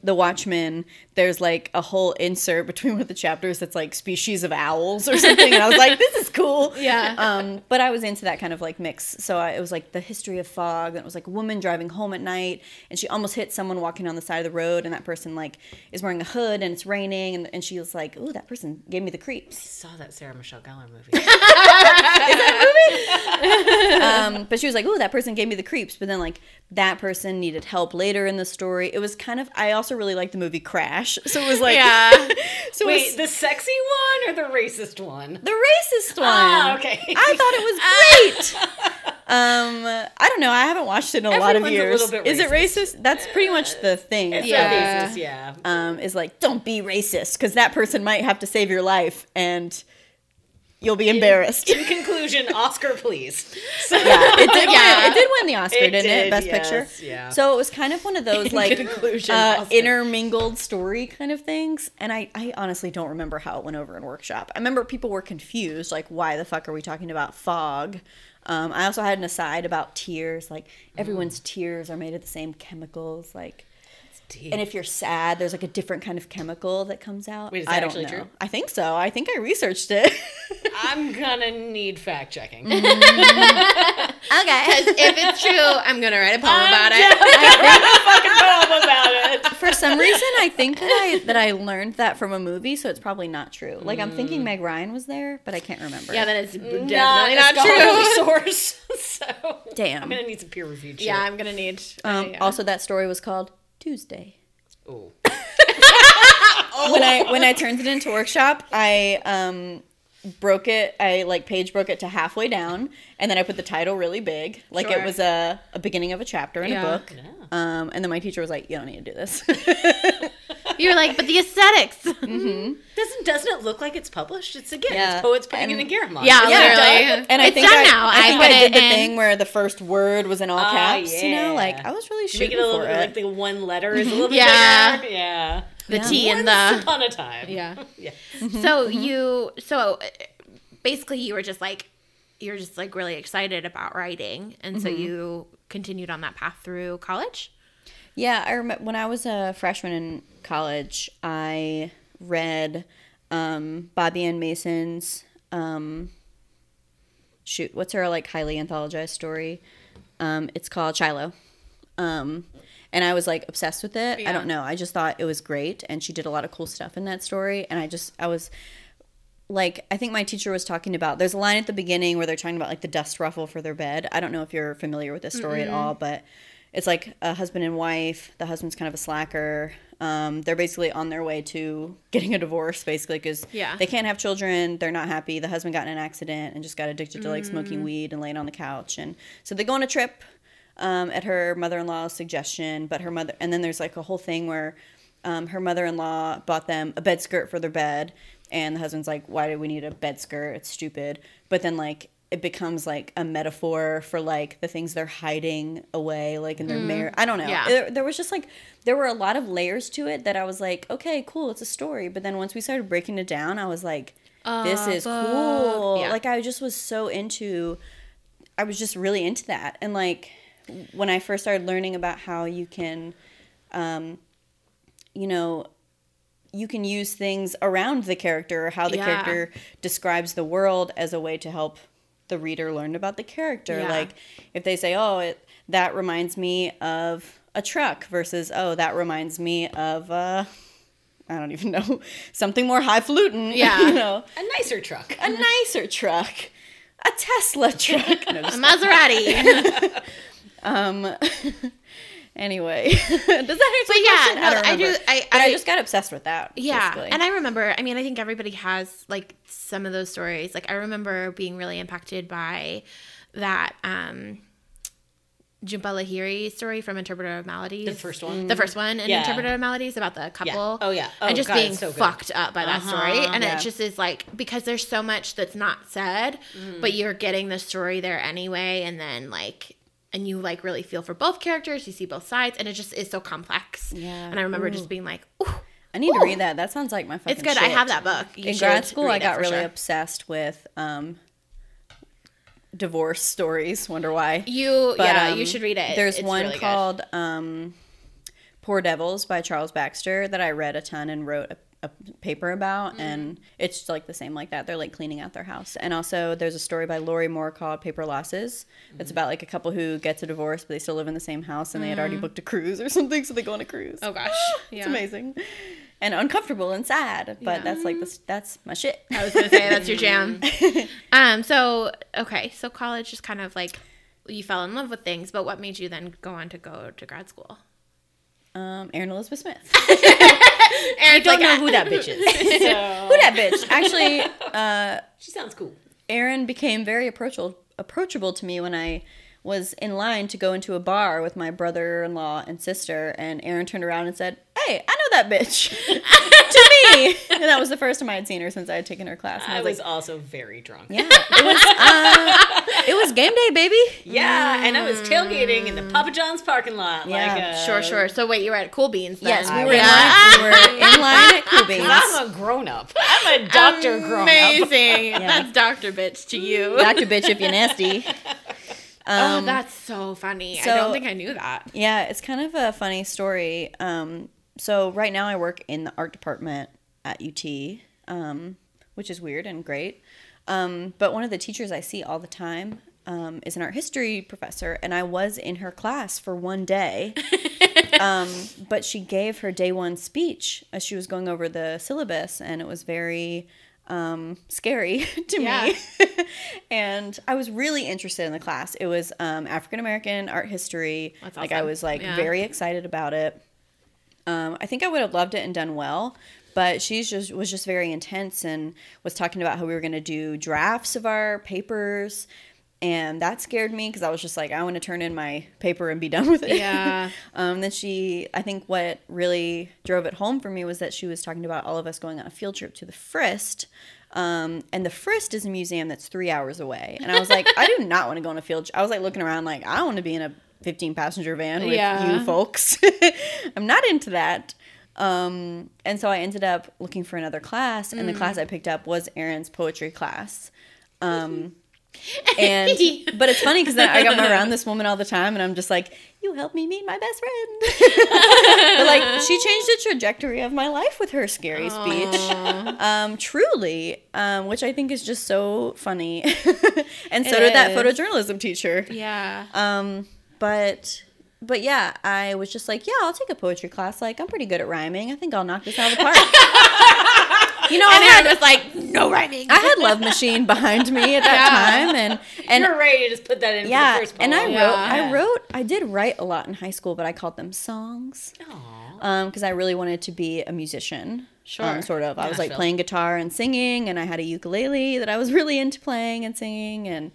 S1: the Watchmen. There's like a whole insert between one of the chapters that's like species of owls or something, and I was like, this is cool. <laughs>
S2: Yeah.
S1: Um, but I was into that kind of like mix. So I, it was like the history of fog. And it was like a woman driving home at night, and she almost hit someone walking on the side of the road, and that person like is wearing a hood, and it's raining, and, and she was like, "Ooh, that person gave me the creeps."
S3: I saw that Sarah Michelle Gellar movie. <laughs> <laughs>
S1: Um, but she was like, "Ooh, that person gave me the creeps." But then like that person needed help later in the story. It was kind of. I also really liked the movie Crash, so it was like,
S2: Yeah. <laughs>
S1: so
S3: Wait,
S1: was
S3: the sexy one or the racist one?
S1: the racist one.
S3: Ah, okay.
S1: I thought it was <laughs> great. um, I don't know. I haven't watched it in a lot of
S3: Everyone's
S1: years. Is it
S3: racist.
S1: That's pretty much the thing.
S3: It's
S2: yeah.
S3: racist, yeah.
S1: Um, is like, don't be racist because that person might have to save your life and you'll be embarrassed.
S3: In conclusion, Oscar, please. So,
S1: yeah, it did.
S2: Yeah.
S1: Win, it did win the Oscar,
S3: It
S1: didn't
S3: did,
S1: it? Best
S3: yes,
S1: Picture.
S3: yeah.
S1: So it was kind of one of those like uh, intermingled story kind of things, and I, I honestly don't remember how it went over in workshop. I remember people were confused, like, why the fuck are we talking about fog? Um, I also had an aside about tears, like everyone's tears are made of the same chemicals, like.
S3: Deep.
S1: And if you're sad, there's like a different kind of chemical that comes out.
S3: Wait, is
S1: I
S3: that
S1: don't
S3: actually
S1: know.
S3: true?
S1: I think so. I think I researched it. <laughs>
S3: I'm gonna need fact checking.
S1: okay.
S2: Because if it's true, I'm gonna write a poem about it.
S3: I write a <laughs> fucking poem about it.
S1: For some reason, I think that I that I learned that from a movie, so it's probably not true. Like I'm
S3: Mm.
S1: thinking Meg Ryan was there, but I can't remember.
S2: Yeah, that is definitely
S3: Not,
S2: not,
S3: a
S2: true. <laughs>
S3: source. So
S1: Damn.
S3: I'm gonna need some peer reviewed shit.
S2: Yeah, I'm gonna need.
S1: Um,
S2: yeah.
S1: Also, that story was called Tuesday.
S3: Oh. <laughs>
S1: When I when I turned it into workshop, I um broke it. I like page broke it to halfway down, and then I put the title really big, like
S2: Sure.
S1: it was a, a beginning of a chapter in
S2: Yeah.
S1: a book.
S3: Yeah.
S1: Um, and then my teacher was like, "You don't need to do this." <laughs>
S2: You're like, but the aesthetics. <laughs> Mm-hmm.
S3: Doesn't doesn't it look like it's published? It's again,
S1: Yeah.
S3: it's poets putting
S1: And-
S3: in a Garamond.
S2: Yeah,
S1: Yeah,
S2: literally.
S1: And I
S2: it's
S1: think
S2: done
S1: I,
S2: now.
S1: I,
S2: I,
S1: think
S2: put
S1: I did the
S2: in.
S1: thing where the first word was in all
S3: Ah,
S1: caps. You know, like I was really
S3: Make
S1: shooting
S3: it a little
S1: for it.
S3: like the one letter is a mm-hmm. little bit
S2: Yeah.
S3: bigger. Yeah.
S2: the
S1: Yeah.
S2: T and
S3: Once
S2: the.
S3: upon a time.
S2: Yeah. <laughs>
S3: yeah. Mm-hmm.
S2: So you, so uh, basically, you were just like, you're just like really excited about writing, and so you continued on that path through college.
S1: Yeah, I remember when I was a freshman in college, I read um, Bobbie Ann Mason's um, shoot. What's her like highly anthologized story? Um, it's called Shiloh. Um, and I was like obsessed with it.
S2: Yeah.
S1: I don't know. I just thought it was great, and she did a lot of cool stuff in that story. And I just I was like I think my teacher was talking about. There's a line at the beginning where they're talking about like the dust ruffle for their bed. I don't know if you're familiar with this story at all, but it's like a husband and wife. The husband's kind of a slacker. Um, they're basically on their way to getting a divorce, basically, because
S2: Yeah.
S1: they can't have children. They're not happy. The husband got in an accident and just got addicted to like smoking weed and laying on the couch. And so they go on a trip um, at her mother in law's suggestion. But her mother, and then there's like a whole thing where um, her mother in law bought them a bed skirt for their bed. And the husband's like, why do we need a bed skirt? It's stupid. But then, like, it becomes like a metaphor for like the things they're hiding away, like in their marriage. I don't know.
S2: Yeah.
S1: There, there was just like there were a lot of layers to it that I was like, okay, cool, it's a story. But then once we started breaking it down, I was like, this is cool.
S2: yeah.
S1: Like I just was so into. I was just really into that, and like when I first started learning about how you can, um, you know, you can use things around the character or how the
S2: Yeah.
S1: character describes the world as a way to help the reader learned about the character.
S2: Yeah.
S1: Like if they say, "Oh, it, that reminds me of a truck," versus, "Oh, that reminds me of uh, I don't even <laughs> know something more highfalutin." <laughs>
S2: Yeah.
S1: you know,
S3: A nicer truck.
S1: a nicer truck, a Tesla truck. <laughs> No,
S2: A Maserati.
S1: um. Anyway, <laughs> does that answer
S2: But yeah,
S1: question?
S2: no,
S1: don't
S2: I do- I-
S1: I,
S2: I-
S1: just got obsessed with that.
S2: Yeah.
S1: basically.
S2: And I remember, I mean, I think everybody has like some of those stories. Like I remember being really impacted by that um Jhumpa Lahiri story from Interpreter of Maladies.
S3: The first one?
S2: The first one in
S3: Yeah.
S2: Interpreter of Maladies about the couple.
S3: Oh, yeah. Oh,
S2: and just
S3: God,
S2: being
S3: so
S2: fucked up by that story.
S3: Uh-huh.
S2: And
S1: Yeah.
S2: it just is like because there's so much that's not said,
S3: Mm.
S2: but you're getting the story there anyway, and then like and you like really feel for both characters, you see both sides, and it just is so complex.
S1: Yeah.
S2: And I remember just being like, Ooh,
S1: I need to read that. That sounds like my fucking
S2: it's good. I have that book. You
S1: in grad school i got really
S2: sure.
S1: obsessed with um divorce stories wonder why
S2: You
S1: But,
S2: yeah,
S1: um,
S2: you should read it.
S1: there's
S2: It's
S1: one
S2: really
S1: called um poor devils by charles baxter that i read a ton and wrote a, a paper about
S2: Mm-hmm.
S1: and it's like the same like that they're like cleaning out their house and also there's a story by Lorrie Moore called paper losses
S2: Mm-hmm.
S1: it's about like a couple who gets a divorce but they still live in the same house and they had already booked a cruise or <laughs> something so they go on a cruise.
S2: Oh gosh,
S1: it's
S2: yeah.
S1: amazing and uncomfortable and sad but
S2: Yeah.
S1: that's like this that's my shit
S2: I was gonna say that's your jam. <laughs> <laughs> um. So okay. So college just kind of like you fell in love with things, but what made you then go on to go to grad school?
S1: Um Erin elizabeth smith <laughs>
S3: I don't know who that bitch is. <laughs> So
S1: Who that bitch? Actually, <laughs> uh,
S3: she sounds cool.
S1: Erin became very approachable approachable to me when I was in line to go into a bar with my brother-in-law and sister, and Erin turned around and said, "Hey, I know that bitch." <laughs> to me, and that was the first time I had seen her since I had taken her class. And I
S3: I
S1: was
S3: was
S1: like,
S3: also very drunk.
S1: "Yeah, it was uh, it was game day, baby."
S3: Yeah, and I was tailgating in the Papa John's parking lot.
S1: Yeah,
S3: like, uh,
S2: Sure, sure. So wait, you were at Cool Beans then?
S1: Yes, we
S3: I
S1: were, in
S2: Yeah.
S1: line, we were in line at <laughs> Cool Beans.
S3: I'm a grown up. I'm a doctor grown up.
S2: Amazing. <laughs> That's Doctor Bitch to you.
S1: Doctor bitch, if you're nasty.
S2: Oh,
S1: Um,
S2: that's so funny. I don't think I knew that.
S1: Yeah, it's kind of a funny story. Um, so right now I work in the art department at UT, um, which is weird and great. Um, but one of the teachers I see all the time um, is an art history professor, and I was in her class for one day. <laughs> um, but she gave her day one speech as she was going over the syllabus, and it was very um, scary <laughs> to
S2: Yeah.
S1: me. <laughs> and I was really interested in the class. It was um, African American art history.
S2: That's
S1: Like I was like
S2: Yeah.
S1: very excited about it. Um, I think I would have loved it and done well, but she's just was just very intense and was talking about how we were going to do drafts of our papers, and that scared me because I was just like, I want to turn in my paper and be done with it.
S2: Yeah. <laughs>
S1: um, then she, I think what really drove it home for me was that she was talking about all of us going on a field trip to the Frist. Um, and the Frist is a museum that's three hours away. And I was like, I do <laughs> not want to go on a field. trip. I was like looking around, like I want to be in a 15 passenger van with
S2: Yeah.
S1: you folks. <laughs> I'm not into that. Um, and so I ended up looking for another class, and the class I picked up was Erin's poetry class. Um, and <laughs> but it's funny because I got around this woman all the time, and I'm just like, "You helped me meet my best friend." <laughs> but like, she changed the trajectory of my life with her scary speech. Um, truly, um, which I think is just so funny. <laughs> and so
S2: It
S1: did that photojournalism teacher.
S2: Yeah.
S1: Um, but but yeah, I was just like, yeah, I'll take a poetry class. Like, I'm pretty good at rhyming. I think I'll knock this out of the park. <laughs> You know,
S2: and
S1: I had,
S2: was like, no rhyming.
S1: I had Love Machine behind me at that time, and and
S3: You're right. You just put that in for
S1: yeah,
S3: the first
S1: and I wrote,
S2: Yeah.
S1: I wrote, I did write a lot in high school, but I called them songs because I really wanted to be a musician.
S2: Sure.
S1: Um, sort of. I was like playing guitar and singing, and I had a ukulele that I was <laughs> really into playing and singing, and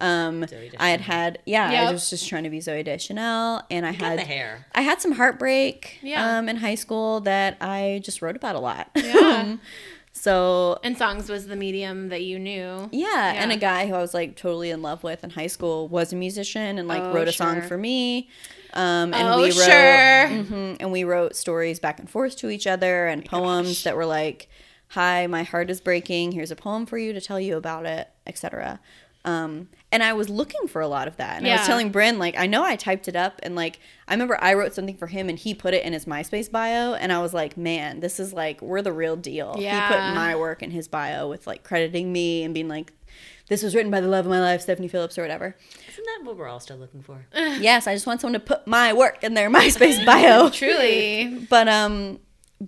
S1: um, I had had yeah, I was just trying to be Zooey Deschanel, and I
S3: Got
S1: had
S3: the hair.
S1: I had some heartbreak
S2: Yeah.
S1: um, in high school that I just wrote about a lot.
S2: Yeah. <laughs>
S1: so
S2: and songs was the medium that you knew.
S1: yeah, and a guy who I was like totally in love with in high school was a musician and like
S2: Oh,
S1: wrote a song for me. Um, and
S2: oh,
S1: we wrote,
S2: sure.
S1: Mhm, and we wrote stories back and forth to each other and poems that were like, "Hi, my heart is breaking. Here's a poem for you to tell you about it," etc. Um, and I was looking for a lot of that. And I was telling Bryn, like, I know I typed it up, and like, I remember I wrote something for him, and he put it in his MySpace bio, and I was like, man, this is like, we're the real deal. He put my work in his bio with like crediting me and being like, this was written by the love of my life, Stephanie Phillips, or whatever.
S3: Isn't that what we're all still looking for? <laughs>
S1: yes, I just want someone to put my work in their <laughs> MySpace bio. <laughs>
S2: Truly.
S1: But um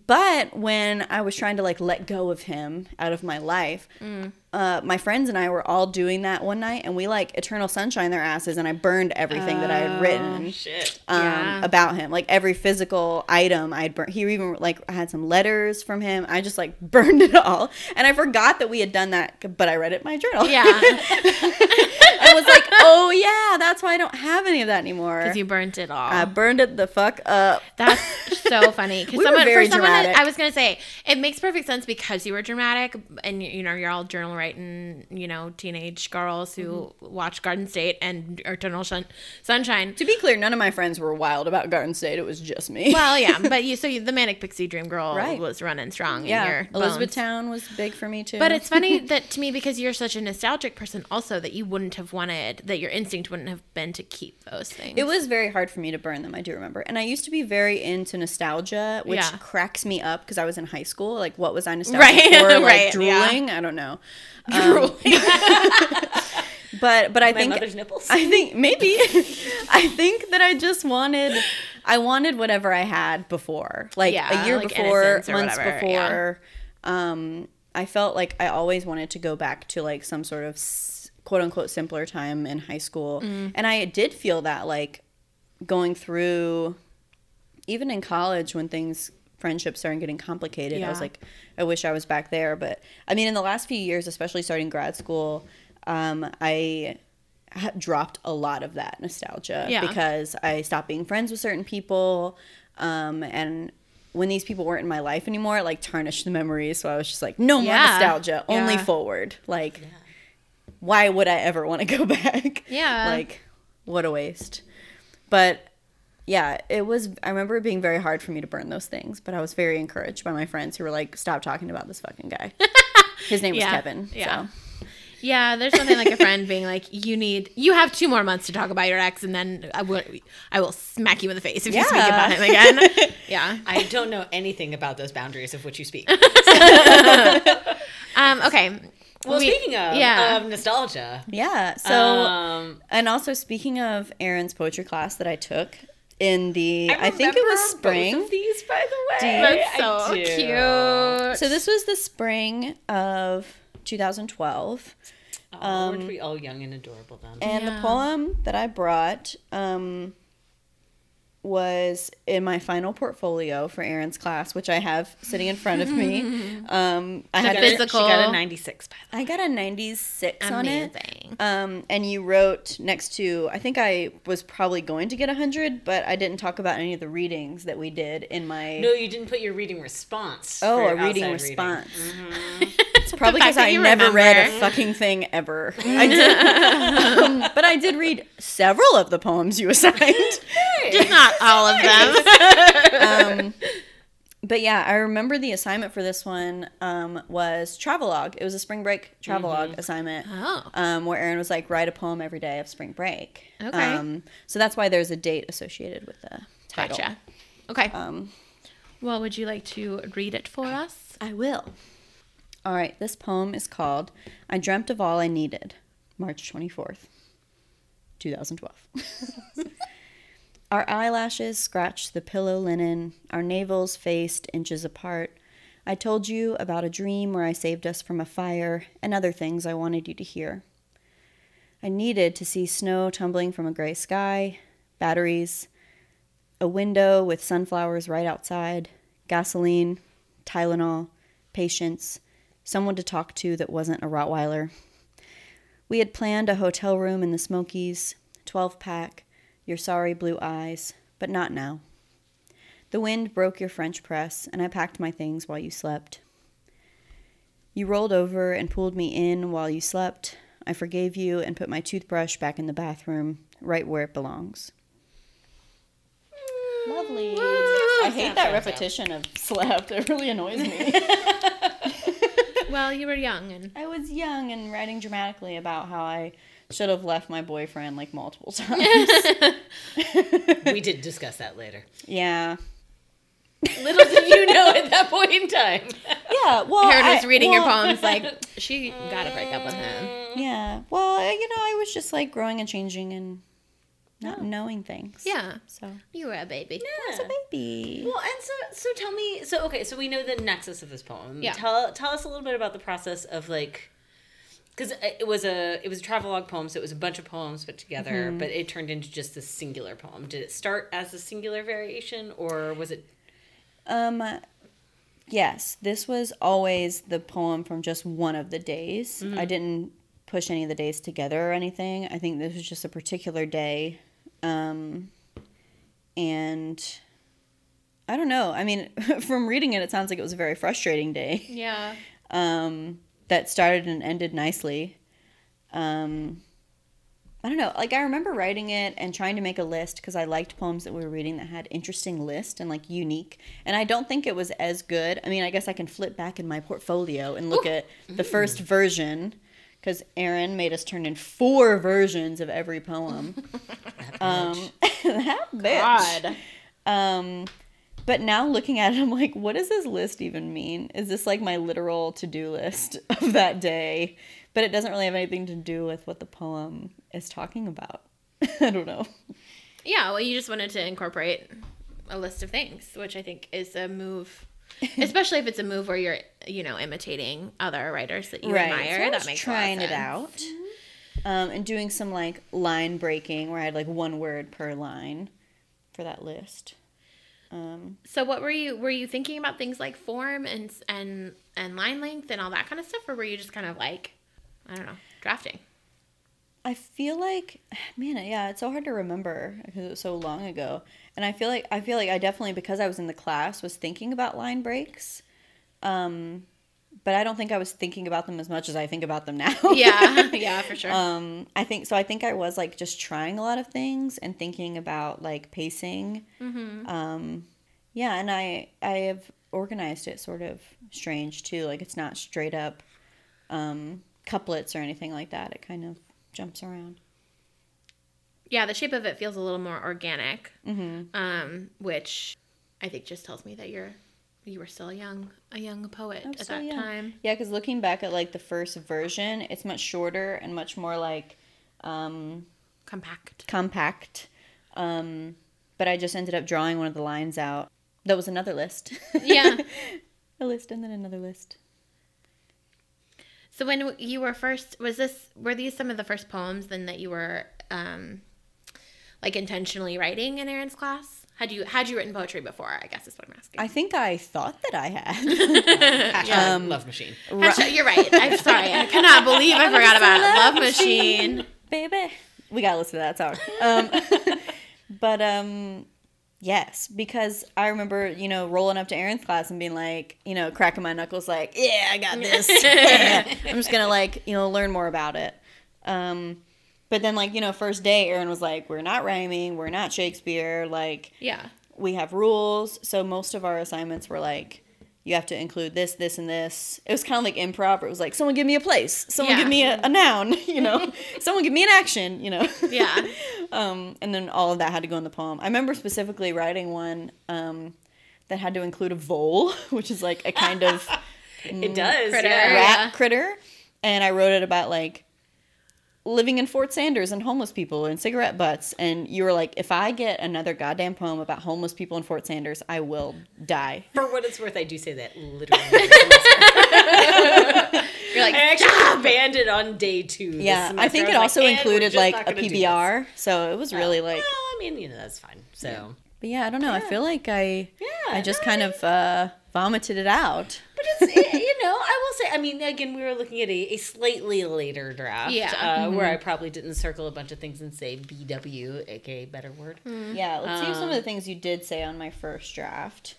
S1: but when I was trying to like let go of him out of my life,
S2: Mm.
S1: Uh, my friends and I were all doing that one night, and we like eternal sunshine their asses, and I burned everything that I had written
S3: Shit.
S1: um,
S2: Oh, Yeah.
S1: about him, like every physical item I'd burned. He even like I had some letters from him. I just like <laughs> burned it all, and I forgot that we had done that, but I read it in my journal.
S2: Yeah. <laughs>
S1: I was like, oh yeah, that's why I don't have any of that anymore.
S2: Because you burnt it all.
S1: I burned it the fuck up.
S2: That's so <laughs> funny. Because
S1: We
S2: someone, for someone that. I was gonna say, it makes perfect sense because you were dramatic, and you, you know you're all journal writing, you know, teenage girls who
S1: Mm-hmm.
S2: watch Garden State and Eternal Sun- Sunshine.
S1: To be clear, none of my friends were wild about Garden State. It was just me.
S2: Well, yeah, <laughs> but you so you, the manic pixie dream girl
S1: Right.
S2: was running strong in
S1: yeah. Elizabethtown was big for me too.
S2: But it's funny <laughs> that to me because you're such a nostalgic person, also that you wouldn't have wanted that your instinct wouldn't have been to keep those things.
S1: It was very hard for me to burn them. I do remember, and I used to be very into nostalgia, which
S2: Yeah.
S1: cracks me up because I was in high school. Like, what was I <laughs> nostalgic
S2: Right,
S1: for? Like
S2: right, yeah.
S1: I don't know. <laughs> Um, <laughs> but but I
S3: My
S1: think
S3: mother's nipples.
S1: I think <laughs> maybe I think that I just wanted I wanted whatever I had before. Like
S2: Yeah,
S1: a year
S2: like
S1: before, months
S2: whatever, yeah.
S1: before. Um I felt like I always wanted to go back to like some sort of quote unquote simpler time in high school.
S2: Mm.
S1: And I did feel that like going through even in college when things friendships started getting complicated i was like i wish i was back there but i mean in the last few years especially starting grad school um, i ha- dropped a lot of that nostalgia
S2: Yeah.
S1: because i stopped being friends with certain people um, and when these people weren't in my life anymore it like tarnished the memories so i was just like no more
S2: Yeah.
S1: nostalgia only
S2: Yeah.
S1: forward like why would i ever want to <laughs> go back
S2: Yeah.
S1: like what a waste but yeah, it was. I remember it being very hard for me to burn those things, but I was very encouraged by my friends who were like, "Stop talking about this fucking guy." <laughs> His name was
S2: Yeah,
S1: Kevin.
S2: yeah.
S1: So.
S2: Yeah, there's something like a friend being like, "You need, you have two more months to talk about your ex, and then I will, I will smack you in the face if you speak about him again." <laughs> yeah.
S3: I don't know anything about those boundaries of which you speak. <laughs>
S2: Um. Okay.
S3: Well,
S2: We-
S3: speaking of,
S2: yeah.
S3: of nostalgia,
S1: Yeah. So,
S3: um,
S1: and also speaking of Erin's poetry class that I took in the, I, think it
S3: remember
S1: was
S3: both
S1: spring.
S3: of these, by the
S1: Do
S3: way.
S1: you?
S2: That's so
S3: I do.
S2: cute.
S1: So this was the spring of 2012.
S3: Oh, weren't we all young and adorable then?
S1: And
S2: Yeah.
S1: the poem that I brought um, was in my final portfolio for Erin's class, which I have sitting in front of me. <laughs> Um, I had
S2: physical-
S3: a, she got a 96 by the
S1: I got a 96 on it.
S2: Amazing.
S1: Um, and you wrote next to, I think I was probably going to get 100, but I didn't talk about any of the readings that we did in my.
S3: No, you didn't put your reading response.
S1: oh, a reading
S3: outside
S1: response.
S3: Mm-hmm. <laughs>
S1: It's probably because I
S2: you
S1: never read a fucking thing ever. <laughs> I did, <laughs> um, but I did read several of the poems you assigned.
S2: Just not all of them.
S1: um, but yeah, I remember the assignment for this one um, was travelogue. It was a spring break travelogue assignment.
S2: Oh.
S1: Um, where Erin was like, write a poem every day of spring break.
S2: Okay.
S1: Um, so that's why there's a date associated with the title.
S2: Gotcha. Okay.
S1: Um,
S2: well, would you like to read it for us?
S1: I will. All right, this poem is called I Dreamt of All I Needed, March 24th, 2012. <laughs> our eyelashes scratched the pillow linen, our navels faced inches apart. I told you about a dream where I saved us from a fire and other things I wanted you to hear. I needed to see snow tumbling from a gray sky, batteries, a window with sunflowers right outside, gasoline, Tylenol, patience, someone to talk to that wasn't a Rottweiler. We had planned a hotel room in the Smokies, 12 pack, your sorry blue eyes, but not now. The wind broke your French press, and I packed my things while you slept. You rolled over and pulled me in while you slept. I forgave you and put my toothbrush back in the bathroom, right where it belongs. Lovely. I hate that repetition of <laughs> slept. It really annoys me. <laughs>
S2: Well, you were young and
S1: I was young and writing dramatically about how I should have left my boyfriend like multiple <laughs> times. <laughs>
S3: we did discuss that later.
S1: yeah.
S3: Little did you know at that point in time. <laughs>
S1: Yeah. Well,
S2: Erin was
S1: I-
S2: reading your poems like she gotta break up with him.
S1: Yeah. Well, you know, I was just like growing and changing and not knowing things.
S2: Yeah.
S1: So
S2: You were a baby.
S1: I was a baby.
S3: Well, and so so tell me. So okay, so we know the nexus of this poem.
S2: Yeah.
S3: Tell tell us a little bit about the process of like, because it was a it was a travelogue poem, so it was a bunch of poems put together, but it turned into just this singular poem. Did it start as a singular variation, or was it?
S1: Um, yes, this was always the poem from just one of the days. I didn't push any of the days together or anything. I think this was just a particular day. Um, and I don't know. I mean, <laughs> from reading it, it sounds like it was a very frustrating day
S2: Yeah.
S1: um, that started and ended nicely. Um, I don't know. Like I remember writing it and trying to make a list because I liked poems that we were reading that had interesting list and like unique. And I don't think it was as good. I mean, I guess I can flip back in my portfolio and look at the first version because Erin made us turn in four versions of every poem. um, <laughs> that bitch. <laughs> Um, but now looking at it, I'm like, what does this list even mean? Is this like my literal to do list <laughs> of that day? But it doesn't really have anything to do with what the poem is talking about. I don't know.
S2: Yeah, well, you just wanted to incorporate a list of things, which I think is a move, <laughs> especially if it's a move where you're, you know, imitating other writers that you admire.
S1: So
S2: that makes a lot of
S1: trying it out. Um, and doing some like line breaking where I had like one word per line for that list. Um,
S2: So, what were you were you thinking about things like form and and and line length and all that kind of stuff, or were you just kind of like, I don't know, drafting?
S1: I feel like, <sighs> man, yeah, it's so hard to remember because it was so long ago. And I feel like I feel like I definitely because I was in the class was thinking about line breaks, um, but I don't think I was thinking about them as much as I think about them now. <laughs>
S2: Yeah, <laughs> yeah, for sure.
S1: um, I think so. I think I was like just trying a lot of things and thinking about like pacing. Um, yeah, and I I have organized it sort of strange too. Like it's not straight up um, couplets or anything like that. It kind of jumps around.
S2: Yeah, the shape of it feels a little more organic,
S1: Mm-hmm.
S2: um, which I think just tells me that you're you were still a young a young poet
S1: I'm
S2: at that
S1: young.
S2: time.
S1: Yeah, because looking back at like the first version, it's much shorter and much more like um,
S2: Compact.
S1: compact. Um, but I just ended up drawing one of the lines out. That was another list.
S2: Yeah. <laughs>
S1: a list and then another list.
S2: So when you were first, was this were these some of the first poems then that you were um, like intentionally writing in Erin's class? Had you had you written poetry before? I guess is what I'm asking.
S1: I think I thought that I had. <laughs>
S3: Hashtag love machine.
S2: Hashtag- you're right. I'm <laughs> sorry. I cannot believe I forgot about Love Machine.
S1: Baby. We gotta listen to that song. Um, <laughs> but um, yes, because I remember, you know, rolling up to Erin's class and being like, you know, cracking my knuckles, like, yeah, I got this. Yeah. I'm just gonna like, you know, learn more about it. Um, but then, like, you know, first day, Erin was like, we're not rhyming, we're not Shakespeare, like,
S2: Yeah.
S1: we have rules. So most of our assignments were like, you have to include this, this, and this. It was kind of like improv. It was like, someone give me a place, someone
S2: Yeah.
S1: give me a, a noun, <laughs> you know, <laughs> someone give me an action, you know.
S2: Yeah. <laughs>
S1: um, and then all of that had to go in the poem. I remember specifically writing one um, that had to include a vole, which is like a kind of
S3: It does.
S2: Critter.
S3: Yeah.
S1: rat
S2: Yeah.
S1: critter, and I wrote it about like living in Fort Sanders and homeless people and cigarette butts. And you were like, if I get another goddamn poem about homeless people in Fort Sanders, I will die.
S3: For what it's worth, I do say that literally. <laughs> <laughs>
S2: You're like,
S3: I actually banned it on day two. this
S1: Yeah, I think
S3: was
S1: it also
S3: like,
S1: included like a
S3: gonna do this."
S1: PBR. So it was really like,
S3: Well, I mean, you know, that's fine. So,
S1: but yeah, I don't know. I feel like I,
S3: Yeah,
S1: I just
S3: no,
S1: kind
S3: I
S1: of uh, vomited it out.
S3: but it's you know, I will say. I mean, again, we were looking at a, a slightly later draft,
S2: Yeah.
S3: uh, where I
S1: Mm-hmm.
S3: probably didn't circle a bunch of things and say BW, aka better word.
S1: Yeah, let's see some of
S3: Um,
S1: the things you did say on my first draft.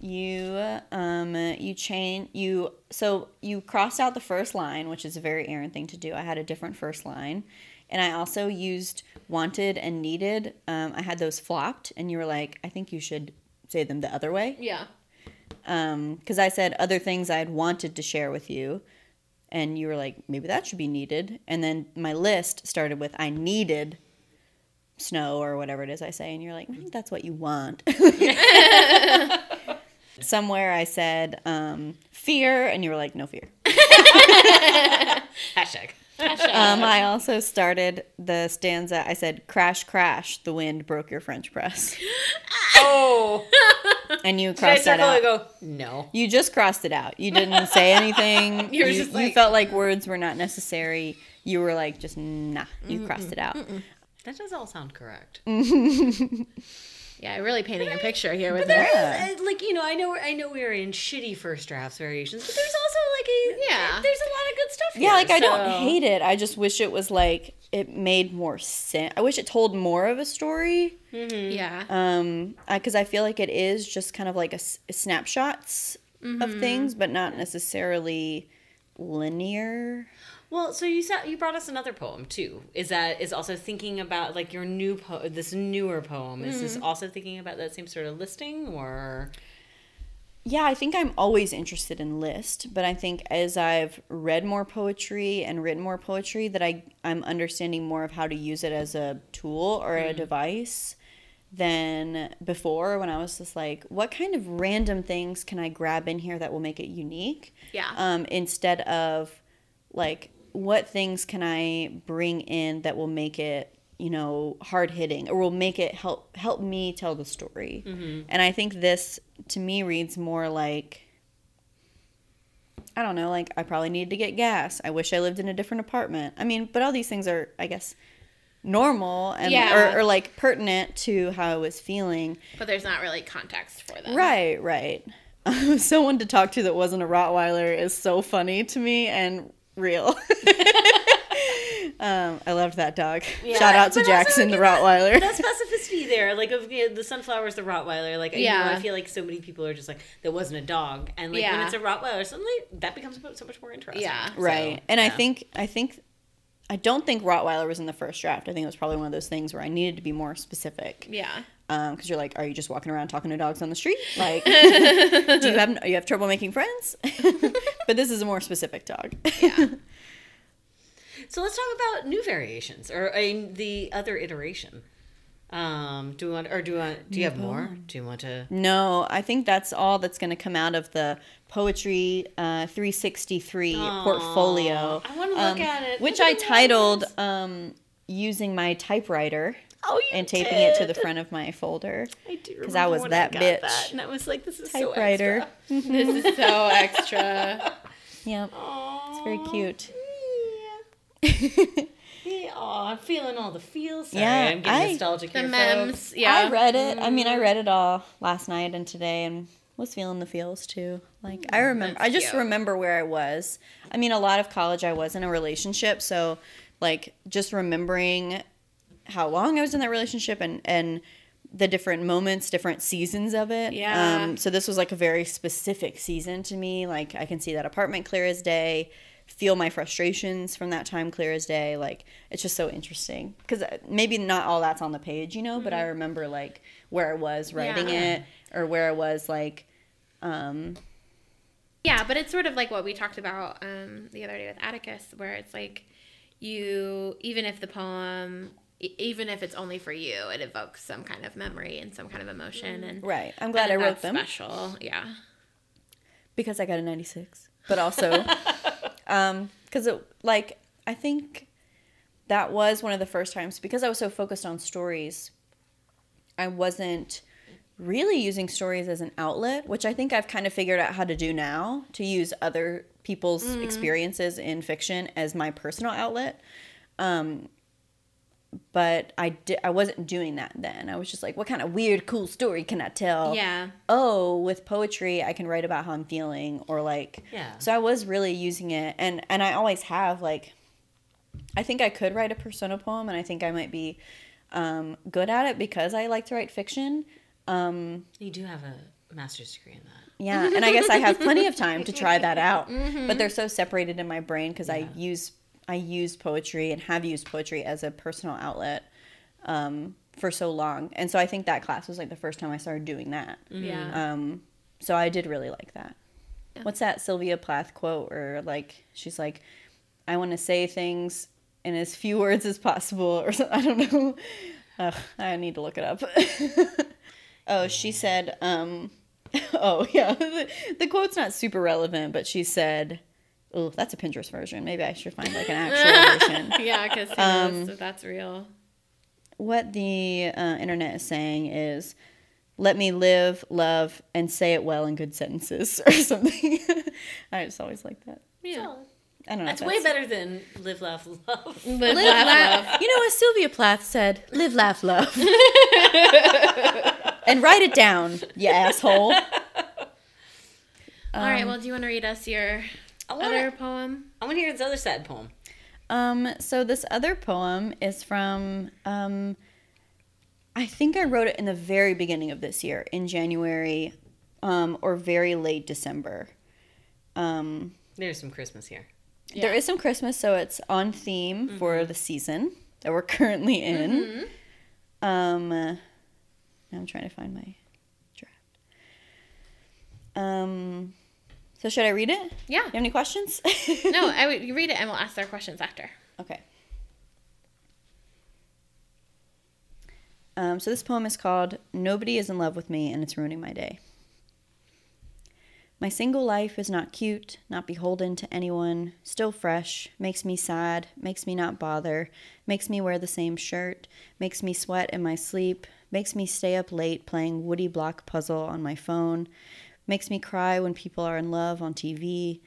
S1: You um you chain you so you crossed out the first line, which is a very Erin thing to do. I had a different first line. And I also used wanted and needed. Um, I had those flopped, and you were like, I think you should say them the other way.
S2: yeah.
S1: Because I said other things I had wanted to share with you, and you were like, maybe that should be needed. And then my list started with I needed snow or whatever it is I say, and you're like, I think that's what you want. <laughs> Somewhere I said um, fear, and you were like, no fear. <laughs>
S3: Hashtag.
S1: Um, I also started the stanza. I said, crash, crash, the wind broke your French press,
S3: Oh,
S1: and you crossed that out.
S3: go? No.
S1: You just crossed it out. You didn't say anything. <laughs>
S2: You
S1: you,
S2: just
S1: you felt like words were not necessary. You were like, just nah. You crossed it out.
S3: That does all sound correct. <laughs>
S2: Yeah, really painting a picture here with it.
S1: Yeah.
S3: Uh, like you know, I know I know we are in shitty first drafts variations, but there's also like a
S2: Yeah.
S3: There's a lot of good stuff.
S1: Yeah, like I don't hate it. I just wish it was like it made more sense. I wish it told more of a story.
S2: Yeah.
S1: Um, because I feel like it is just kind of like a snapshots
S3: Mm-hmm.
S1: of things, but not necessarily linear.
S3: Well, so you said you brought us another poem too. Is that is also thinking about like your new po- this newer poem? Is this also thinking about that same sort of listing or?
S1: Yeah, I think I'm always interested in list, but I think as I've read more poetry and written more poetry that I I'm understanding more of how to use it as a tool or a device than before when I was just like, what kind of random things can I grab in here that will make it unique?
S2: Yeah.
S1: Um, instead of like, what things can I bring in that will make it you know hard hitting or will make it help help me tell the story? Mm-hmm. And i think this to me reads more like i don't know like i probably needed to get gas. I wish i lived in a different apartment. I mean but all these things are i guess normal and
S2: Yeah.
S1: or, or like pertinent to how i was feeling.
S2: But there's not really context for them.
S1: right right. <laughs> Someone to talk to that wasn't a rottweiler is so funny to me and real <laughs> um, i loved that dog shout out to
S3: But also,
S1: jackson the
S3: you know,
S1: rottweiler
S3: That specificity there, like of you know, the sunflowers, the Rottweiler. Like, you know,
S2: Yeah.
S3: I feel like so many people are just like, there wasn't a dog, and like when it's a Rottweiler, suddenly that becomes so much more interesting.
S2: Yeah.
S3: So,
S1: right and i think i think i don't think rottweiler was in the first draft i think it was probably one of those things where i needed to be more specific
S2: Yeah.
S1: because you're like are you just walking around talking to dogs on the street like <laughs> do you have you have trouble making friends <laughs> but this is a more specific dog
S2: Yeah. <laughs>
S3: So let's talk about new variations or uh, the other iteration. Um, do you want, or do you want, do you have more? Do you want to?
S1: no i think that's all that's going to come out of the poetry uh, 363 portfolio
S3: I wanna look at it.
S1: which i titled um, using my typewriter
S3: Oh, you
S1: and taping it to the front of my folder
S3: I do
S1: because I was
S3: when
S1: that
S3: got
S1: bitch.
S3: that, and I was like, this is
S1: typewriter
S3: So extra. <laughs>
S2: This is so extra. <laughs>
S1: yep
S3: It's
S1: very cute.
S3: Yeah. <laughs> yeah. Aw, I'm feeling all the feels. Sorry,
S1: Yeah,
S3: I'm getting
S1: I-
S3: nostalgic
S2: The
S3: here,
S2: memes.
S3: folks.
S2: Yeah.
S1: I read it. I mean, I mm-hmm. read it all last night and today, and was feeling the feels too. Like I remember, I just
S2: cute.
S1: remember where I was. I mean, a lot of college I was in a relationship, so like just remembering how long I was in that relationship and and the different moments, different seasons of it.
S2: Yeah.
S1: Um, so this was like a very specific season to me. Like I can see that apartment clear as day. Feel my frustrations from that time clear as day. Like it's just so interesting because maybe not all that's on the page, you know, but I remember like where I was writing
S2: Mm-hmm. Yeah.
S1: it or where I was like, um,
S2: Yeah, but it's sort of like what we talked about um, the other day with Atticus, where it's like you, even if the poem, e- even if it's only for you, it evokes some kind of memory and some kind of emotion. And
S1: right. I'm glad I wrote them
S2: Special, yeah.
S1: because I got a 96, but also, <laughs> um, because it like I think that was one of the first times because I was so focused on stories. I wasn't really using stories as an outlet, which I think I've kind of figured out how to do now to use other people's experiences in fiction as my personal outlet. Um, but I di- I wasn't doing that then. I was just like, what kind of weird, cool story can I tell?
S2: Yeah.
S1: Oh, with poetry, I can write about how I'm feeling, or like,
S3: Yeah.
S1: So I was really using it, and and I always have like, I think I could write a persona poem, and I think I might be um, good at it because I like to write fiction. Um,
S3: You do have a master's degree in that.
S1: yeah, and I guess I have plenty of time to try that <laughs> out. But they're so separated in my brain because I use I use poetry and have used poetry as a personal outlet um, for so long, and so I think that class was like the first time I started doing that.
S2: Yeah.
S1: Um, so I did really like that.
S2: Yeah.
S1: What's that Sylvia Plath quote? Or like she's like, I want to say things in as few words as possible, or something. <laughs> I don't know. Ugh, I need to look it up. <laughs> oh, she said, um, <laughs> oh yeah, the, the quote's not super relevant, but she said, oh, that's a Pinterest version. Maybe I should find like an actual version. <laughs>
S2: yeah, because
S1: Um,
S2: if that's real.
S1: What the uh, internet is saying is, let me live, love, and say it well in good sentences, <laughs> or something. <laughs> I just always like that.
S2: Yeah.
S1: I don't know.
S3: That's
S1: if
S3: way better than live, laugh, love.
S2: Live,
S1: Live,
S2: laugh,
S1: laugh.
S2: love.
S1: You know, as Sylvia Plath said, live, laugh, love. and write it down, you asshole.
S2: All right. Well, do you want to read us your
S3: I want
S2: other
S3: to
S2: poem?
S3: I want to hear this other sad poem.
S1: Um, so this other poem is from um, I think I wrote it in the very beginning of this year, in January, um, or very late December. Um,
S3: There's some Christmas here.
S1: There is some Christmas, so it's on theme for the season that we're <laughs> currently in. Um, uh, now I'm trying to find my draft. Um, so should I read it?
S2: Yeah.
S1: You have any questions?
S2: No, <laughs> I would you read it and we'll ask our questions after.
S1: Okay. Um, so this poem is called Nobody is in Love with Me and it's ruining my day. My single life is not cute, not beholden to anyone, still fresh, makes me sad, makes me not bother, makes me wear the same shirt, makes me sweat in my sleep, makes me stay up late playing Woody Block puzzle on my phone, makes me cry when people are in love on TV,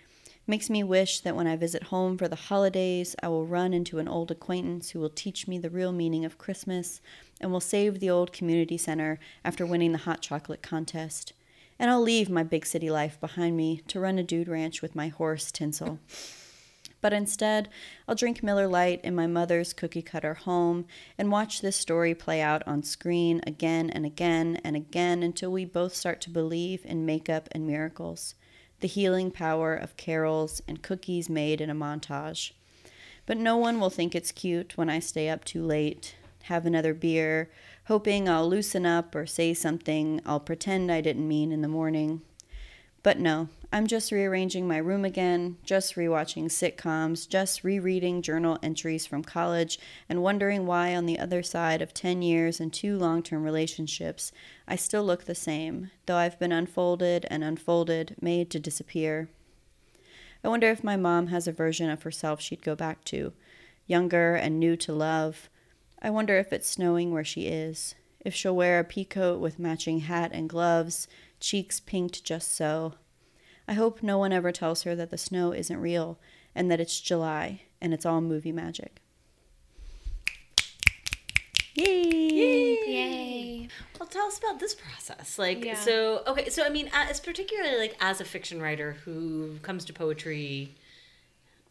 S1: makes me wish that when I visit home for the holidays, I will run into an old acquaintance who will teach me the real meaning of Christmas and will save the old community center after winning the hot chocolate contest. And I'll leave my big city life behind me to run a dude ranch with my horse Tinsel. But instead, I'll drink Miller Lite in my mother's cookie cutter home and watch this story play out on screen again and again and again until we both start to believe in makeup and miracles, the healing power of carols and cookies made in a montage. But no one will think it's cute when I stay up too late, have another beer, hoping I'll loosen up or say something I'll pretend I didn't mean in the morning. But no, I'm just rearranging my room again, just rewatching sitcoms, just rereading journal entries from college, and wondering why, on the other side of 10 years and two long term relationships, I still look the same, though I've been unfolded and unfolded, made to disappear. I wonder if my mom has a version of herself she'd go back to, younger and new to love. I wonder if it's snowing where she is, if she'll wear a peacoat with matching hat and gloves, cheeks pinked just so. I hope no one ever tells her that the snow isn't real and that it's July and it's all movie magic. Yay!
S2: Yay.
S3: Well, tell us about this process. Like,
S2: Yeah.
S3: so okay, so I mean, as particularly like as a fiction writer who comes to poetry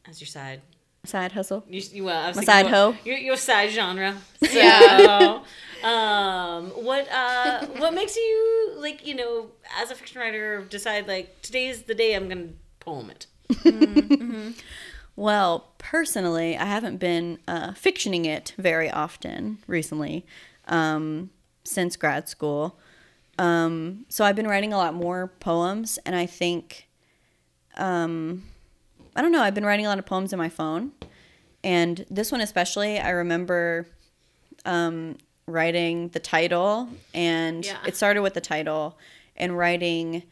S3: as your side,
S1: Side hustle.
S3: you, you well, I was
S1: My side
S3: more-
S1: hoe.
S3: your your side genre. So,
S2: Yeah.
S3: Um, what uh, what <laughs> makes you like you know as a fiction writer decide like today's the day I'm gonna poem it.
S1: Well, personally, I haven't been uh, fictioning it very often recently um, since grad school. Um, so I've been writing a lot more poems, and I think, um, I don't know, I've been writing a lot of poems in my phone. And this one, especially, I remember um, writing the title, and
S2: Yeah.
S1: it started with the title, and writing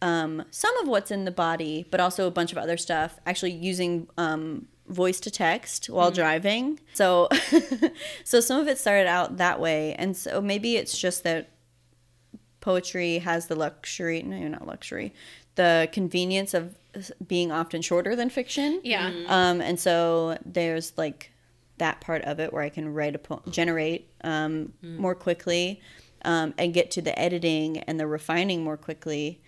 S1: um, some of what's in the body, but also a bunch of other stuff. Actually, using um, voice to text while driving. So <laughs> so some of it started out that way and so maybe it's just that poetry has the luxury, no, not luxury, the convenience of being often shorter than fiction.
S2: Yeah.
S1: Um, and so there's like that part of it where I can write a po- generate um, more quickly um, and get to the editing and the refining more quickly.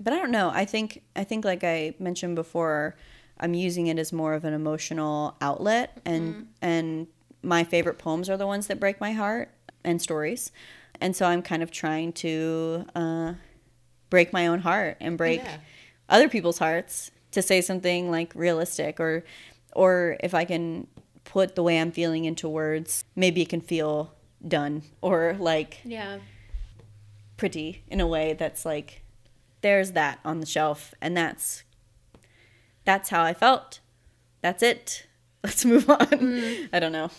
S1: But I don't know. I think I think like I mentioned before, I'm using it as more of an emotional outlet, and and my favorite poems are the ones that break my heart and stories, and so I'm kind of trying to uh, break my own heart and break
S3: Yeah.
S1: other people's hearts to say something like realistic or or if I can put the way I'm feeling into words, maybe it can feel done or like
S2: Yeah.
S1: pretty in a way that's like there's that on the shelf and that's that's how I felt. That's it. <laughs> Let's move on. I don't know.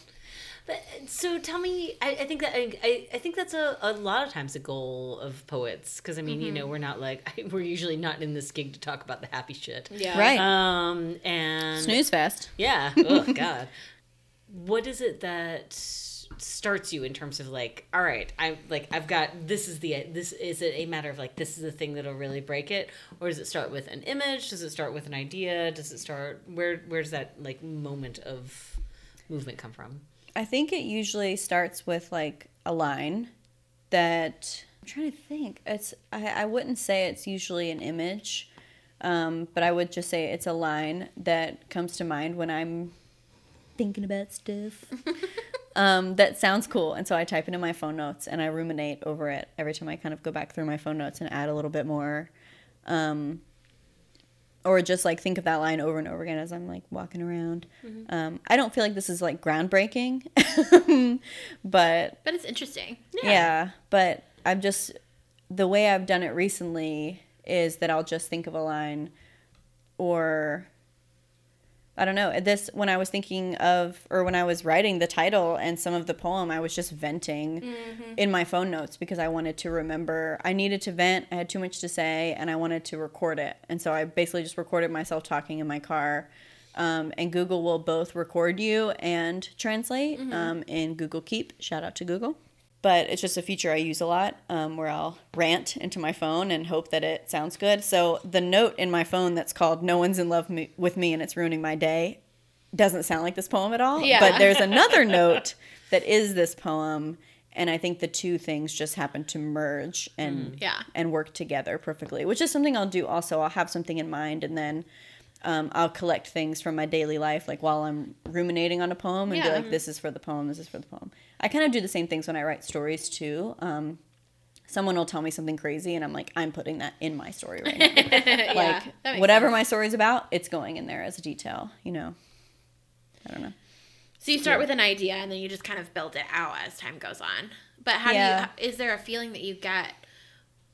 S3: But so tell me, I, I think that I, I think that's a, a lot of times a goal of poets because I mean you know we're not like <laughs> we're usually not in this gig to talk about the happy shit,
S2: Yeah.
S1: Right.
S3: Um and
S1: Snooze fest.
S3: yeah, oh god, <laughs> what is it that starts you in terms of like all right i'm like i've got this is the this is it a matter of like this is the thing that'll really break it? Or does it start with an image? Does it start with an idea? Does it start where where's that like moment of movement come from?
S1: I think it usually starts with like a line that I'm trying to think. It's I, I wouldn't say it's usually an image, um, but I would just say it's a line that comes to mind when I'm thinking about stuff. <laughs> um, that sounds cool, and so I type it in my phone notes and I ruminate over it every time I kind of go back through my phone notes and add a little bit more. Um, or just like think of that line over and over again as I'm like walking around. Um, I don't feel like this is like groundbreaking, <laughs> but
S2: But it's interesting.
S1: yeah. but I'm just the way I've done it recently is that I'll just think of a line or I don't know. This when I was thinking of or when I was writing the title and some of the poem, I was just venting in my phone notes because I wanted to remember. I needed to vent. I had too much to say and I wanted to record it. And so I basically just recorded myself talking in my car. Um, and Google will both record you and translate um, in Google Keep. Shout out to Google but it's just a feature I use a lot um, where I'll rant into my phone and hope that it sounds good. So the note in my phone that's called "No one's in love me- with me and it's ruining my day" doesn't sound like this poem at all.
S2: Yeah.
S1: But there's <laughs> another note that is this poem, and I think the two things just happen to merge and
S2: Yeah.
S1: and work together perfectly. Which is something I'll do. Also, I'll have something in mind and then. Um, I'll collect things from my daily life, like while I'm ruminating on a poem, and
S2: Yeah.
S1: be like, "This is for the poem. This is for the poem." I kind of do the same things when I write stories too. Um, someone will tell me something crazy, and I'm like, "I'm putting that in my story right now." <laughs>
S2: yeah.
S1: like whatever
S2: sense.
S1: my story's about, it's going in there as a detail. You know, I don't know.
S2: So you start with an idea and then you just kind of build it out as time goes on. But how
S1: Yeah.
S2: do you is there a feeling that you get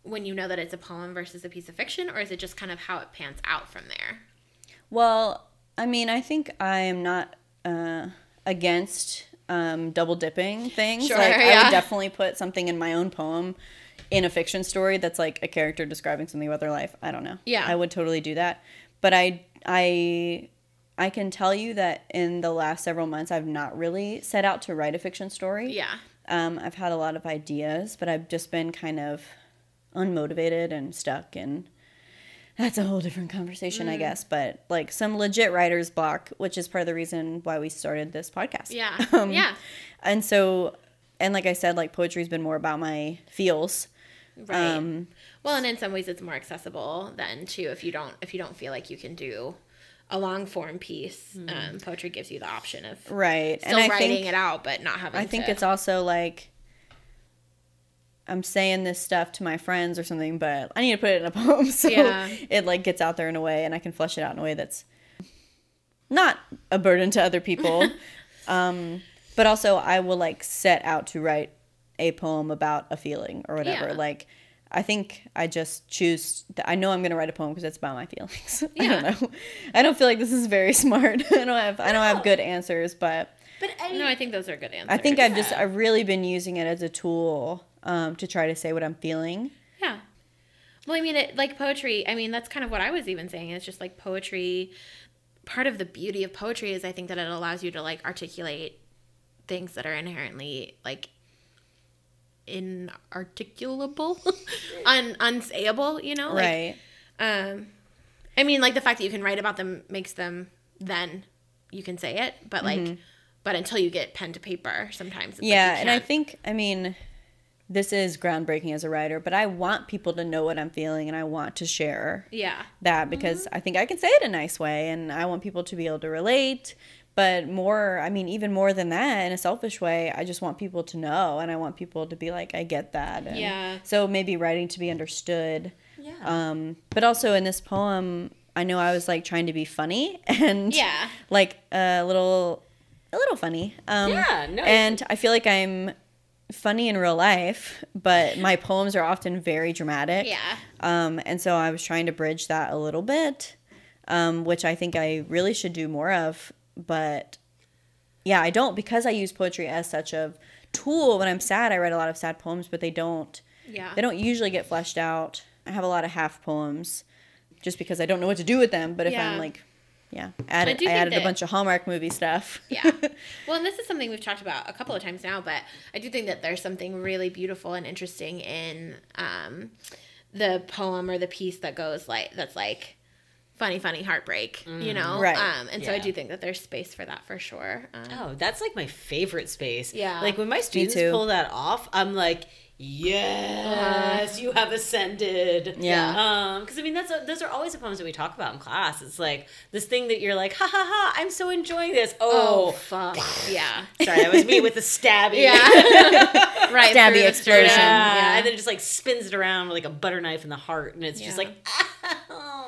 S2: when you know that it's a poem versus a piece of fiction or is it just kind of how it pans out from there?
S1: Well, I mean, I think I am not uh, against um, double dipping things.
S2: Sure,
S1: like, I would definitely put something in my own poem in a fiction story that's like a character describing something about their life. I don't know.
S2: Yeah.
S1: I would totally do that. But I, I, I can tell you that in the last several months, I've not really set out to write a fiction story.
S2: Yeah.
S1: Um, I've had a lot of ideas, but I've just been kind of unmotivated and stuck and that's a whole different conversation,
S2: Mm.
S1: I guess. But like some legit writer's block, which is part of the reason why we started this podcast.
S2: Yeah. <laughs>
S1: Um,
S2: yeah.
S1: And so, and like I said, like poetry's been more about my feels.
S2: Right.
S1: Um,
S2: well, and in some ways it's more accessible than too if you don't if you don't feel like you can do a long form piece. Um, poetry gives you the option of
S1: right.
S2: still
S1: and I
S2: writing
S1: think,
S2: it out but not having
S1: I think
S2: to-
S1: it's also like I'm saying this stuff to my friends or something, but I need to put it in a <laughs> poem so
S2: Yeah.
S1: it like gets out there in a way and I can flesh it out in a way that's not a burden to other people. <laughs> um, but also I will like set out to write a poem about a feeling or whatever.
S2: Yeah.
S1: Like I think I just choose. I know I'm going to write a poem because it's about my feelings. <laughs> I don't know. I don't feel like this is very smart. I don't have. I don't have good answers, but
S3: But I,
S2: No, I think those are good answers.
S1: I think I've just I've really been using it as a tool um, to try to say what I'm feeling.
S2: Yeah. Well, I mean, it like poetry. I mean, that's kind of what I was even saying. It's just like poetry. part of the beauty of poetry is I think that it allows you to like articulate things that are inherently like inarticulable, <laughs> un unsayable, you know? Like,
S1: right.
S2: um I mean like the fact that you can write about them makes them then you can say it, but like but until you get pen to paper, sometimes it's like
S1: yeah,
S2: you
S1: and I think I mean this is groundbreaking as a writer, but I want people to know what I'm feeling and I want to share
S2: yeah.
S1: that because I think I can say it a nice way and I want people to be able to relate. But more, I mean, even more than that, in a selfish way, I just want people to know and I want people to be like, I get that. And
S2: Yeah.
S1: So maybe writing to be understood.
S2: Yeah.
S1: Um, but also in this poem, I know I was like trying to be funny <laughs> and
S2: Yeah.
S1: like a little, a little funny. Um,
S3: Yeah, no,
S1: And I feel like I'm funny in real life, but my poems are often very dramatic.
S2: Yeah.
S1: Um, and so I was trying to bridge that a little bit, um, which I think I really should do more of. But yeah, I don't because I use poetry as such a tool. When I'm sad, I write a lot of sad poems, but they don't
S2: Yeah.
S1: they don't usually get fleshed out. I have a lot of half poems, just because I don't know what to do with them. But if
S2: Yeah.
S1: I'm like, yeah, added,
S2: do
S1: I,
S2: think
S1: added a bunch of Hallmark movie stuff.
S2: Yeah. <laughs> Well, and this is something we've talked about a couple of times now, but I do think that there's something really beautiful and interesting in um, the poem or the piece that goes like that's like funny, funny heartbreak. You know,
S1: Right.
S2: Um, and so I do think that there's space for that for sure. Um,
S3: Oh, that's like my favorite space.
S2: Yeah.
S3: Like when my students pull that off, I'm like, yes, you have ascended.
S1: Yeah.
S3: Um, because I mean, that's a, those are always the poems that we talk about in class. It's like this thing that you're like, ha ha ha, I'm so enjoying this.
S2: oh,
S3: Oh, <laughs>
S2: fuck. Yeah.
S3: sorry, that was me with the stabby.
S2: Yeah. <laughs> right.
S1: Stabby explosion.
S3: Yeah.
S2: Yeah.
S3: And then it just like spins it around with like a butter knife in the heart, and it's just like, <laughs> oh.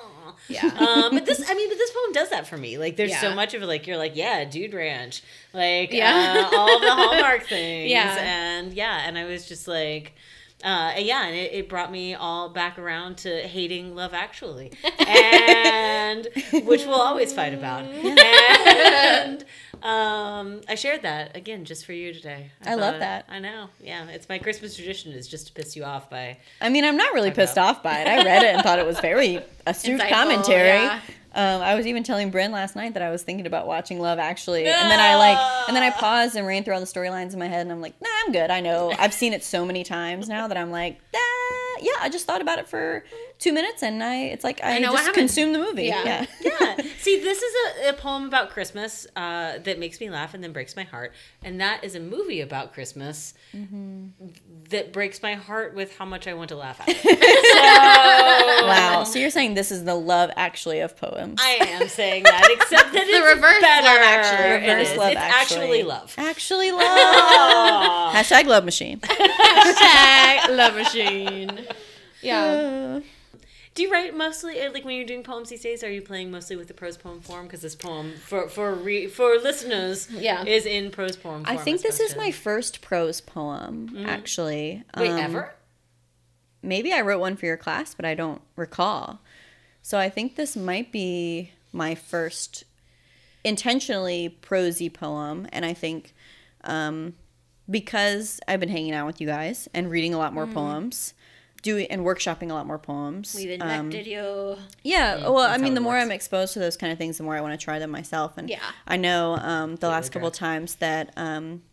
S2: Yeah. <laughs>
S3: um, but this, I mean, but this poem does that for me. Like, there's so much of it. Like, you're like, yeah, dude ranch, like,
S2: Yeah.
S3: uh, all the Hallmark <laughs> things,
S2: Yeah.
S3: and yeah, and I was just like. Uh, yeah, and it, it brought me all back around to hating Love Actually, <laughs> and which we'll always fight about. <laughs> And um, I shared that again just for you today.
S1: I love
S3: thought-
S1: that.
S3: I know. Yeah, it's my Christmas tradition is just to piss you off by.
S1: I mean, I'm not really pissed
S3: about-
S1: off by it. I read it and thought it was very <laughs> astute
S2: Insightful,
S1: commentary.
S2: yeah.
S1: Um, I was even telling Bryn last night that I was thinking about watching Love Actually, and then I like, and then I paused and ran through all the storylines in my head, and I'm like, Nah, I'm good. I know. <laughs> I've seen it so many times now that I'm like, ah, yeah. I just thought about it for two minutes, and I, it's like I,
S2: know
S1: just consumed the movie.
S2: Yeah.
S1: Yeah. <laughs>
S3: Yeah. See, this is a, a poem about Christmas uh, that makes me laugh and then breaks my heart, and that is a movie about Christmas that breaks my heart with how much I want to laugh at. it. <laughs>
S1: Wow. So you're saying this is the Love Actually of poems?
S3: I am saying that, except that <laughs> it's
S2: reverse
S3: better.
S2: Love Actually.
S1: Reverse
S3: is.
S1: Love
S3: it's actually, love.
S1: Actually <laughs> love. Hashtag love machine.
S2: Hashtag love machine. Yeah.
S3: Do you write mostly uh, like when you're doing poems these days? Are you playing mostly with the prose poem form? Because this poem for for re, for listeners,
S2: Yeah.
S3: is in prose poem.
S1: I think this is
S3: to-
S1: my first prose poem, actually.
S3: wait
S1: Um,
S3: ever.
S1: maybe I wrote one for your class, but I don't recall. So I think this might be my first intentionally prosy poem, and I think um, because I've been hanging out with you guys and reading a lot more poems, doing and workshopping a lot more poems.
S2: We've
S1: um,
S2: infected you.
S1: yeah, well, I mean, the more
S3: works.
S1: I'm exposed to those kind of things, the more I want to try them myself. And
S2: Yeah.
S1: I know um, the last couple
S3: drug.
S1: times that um,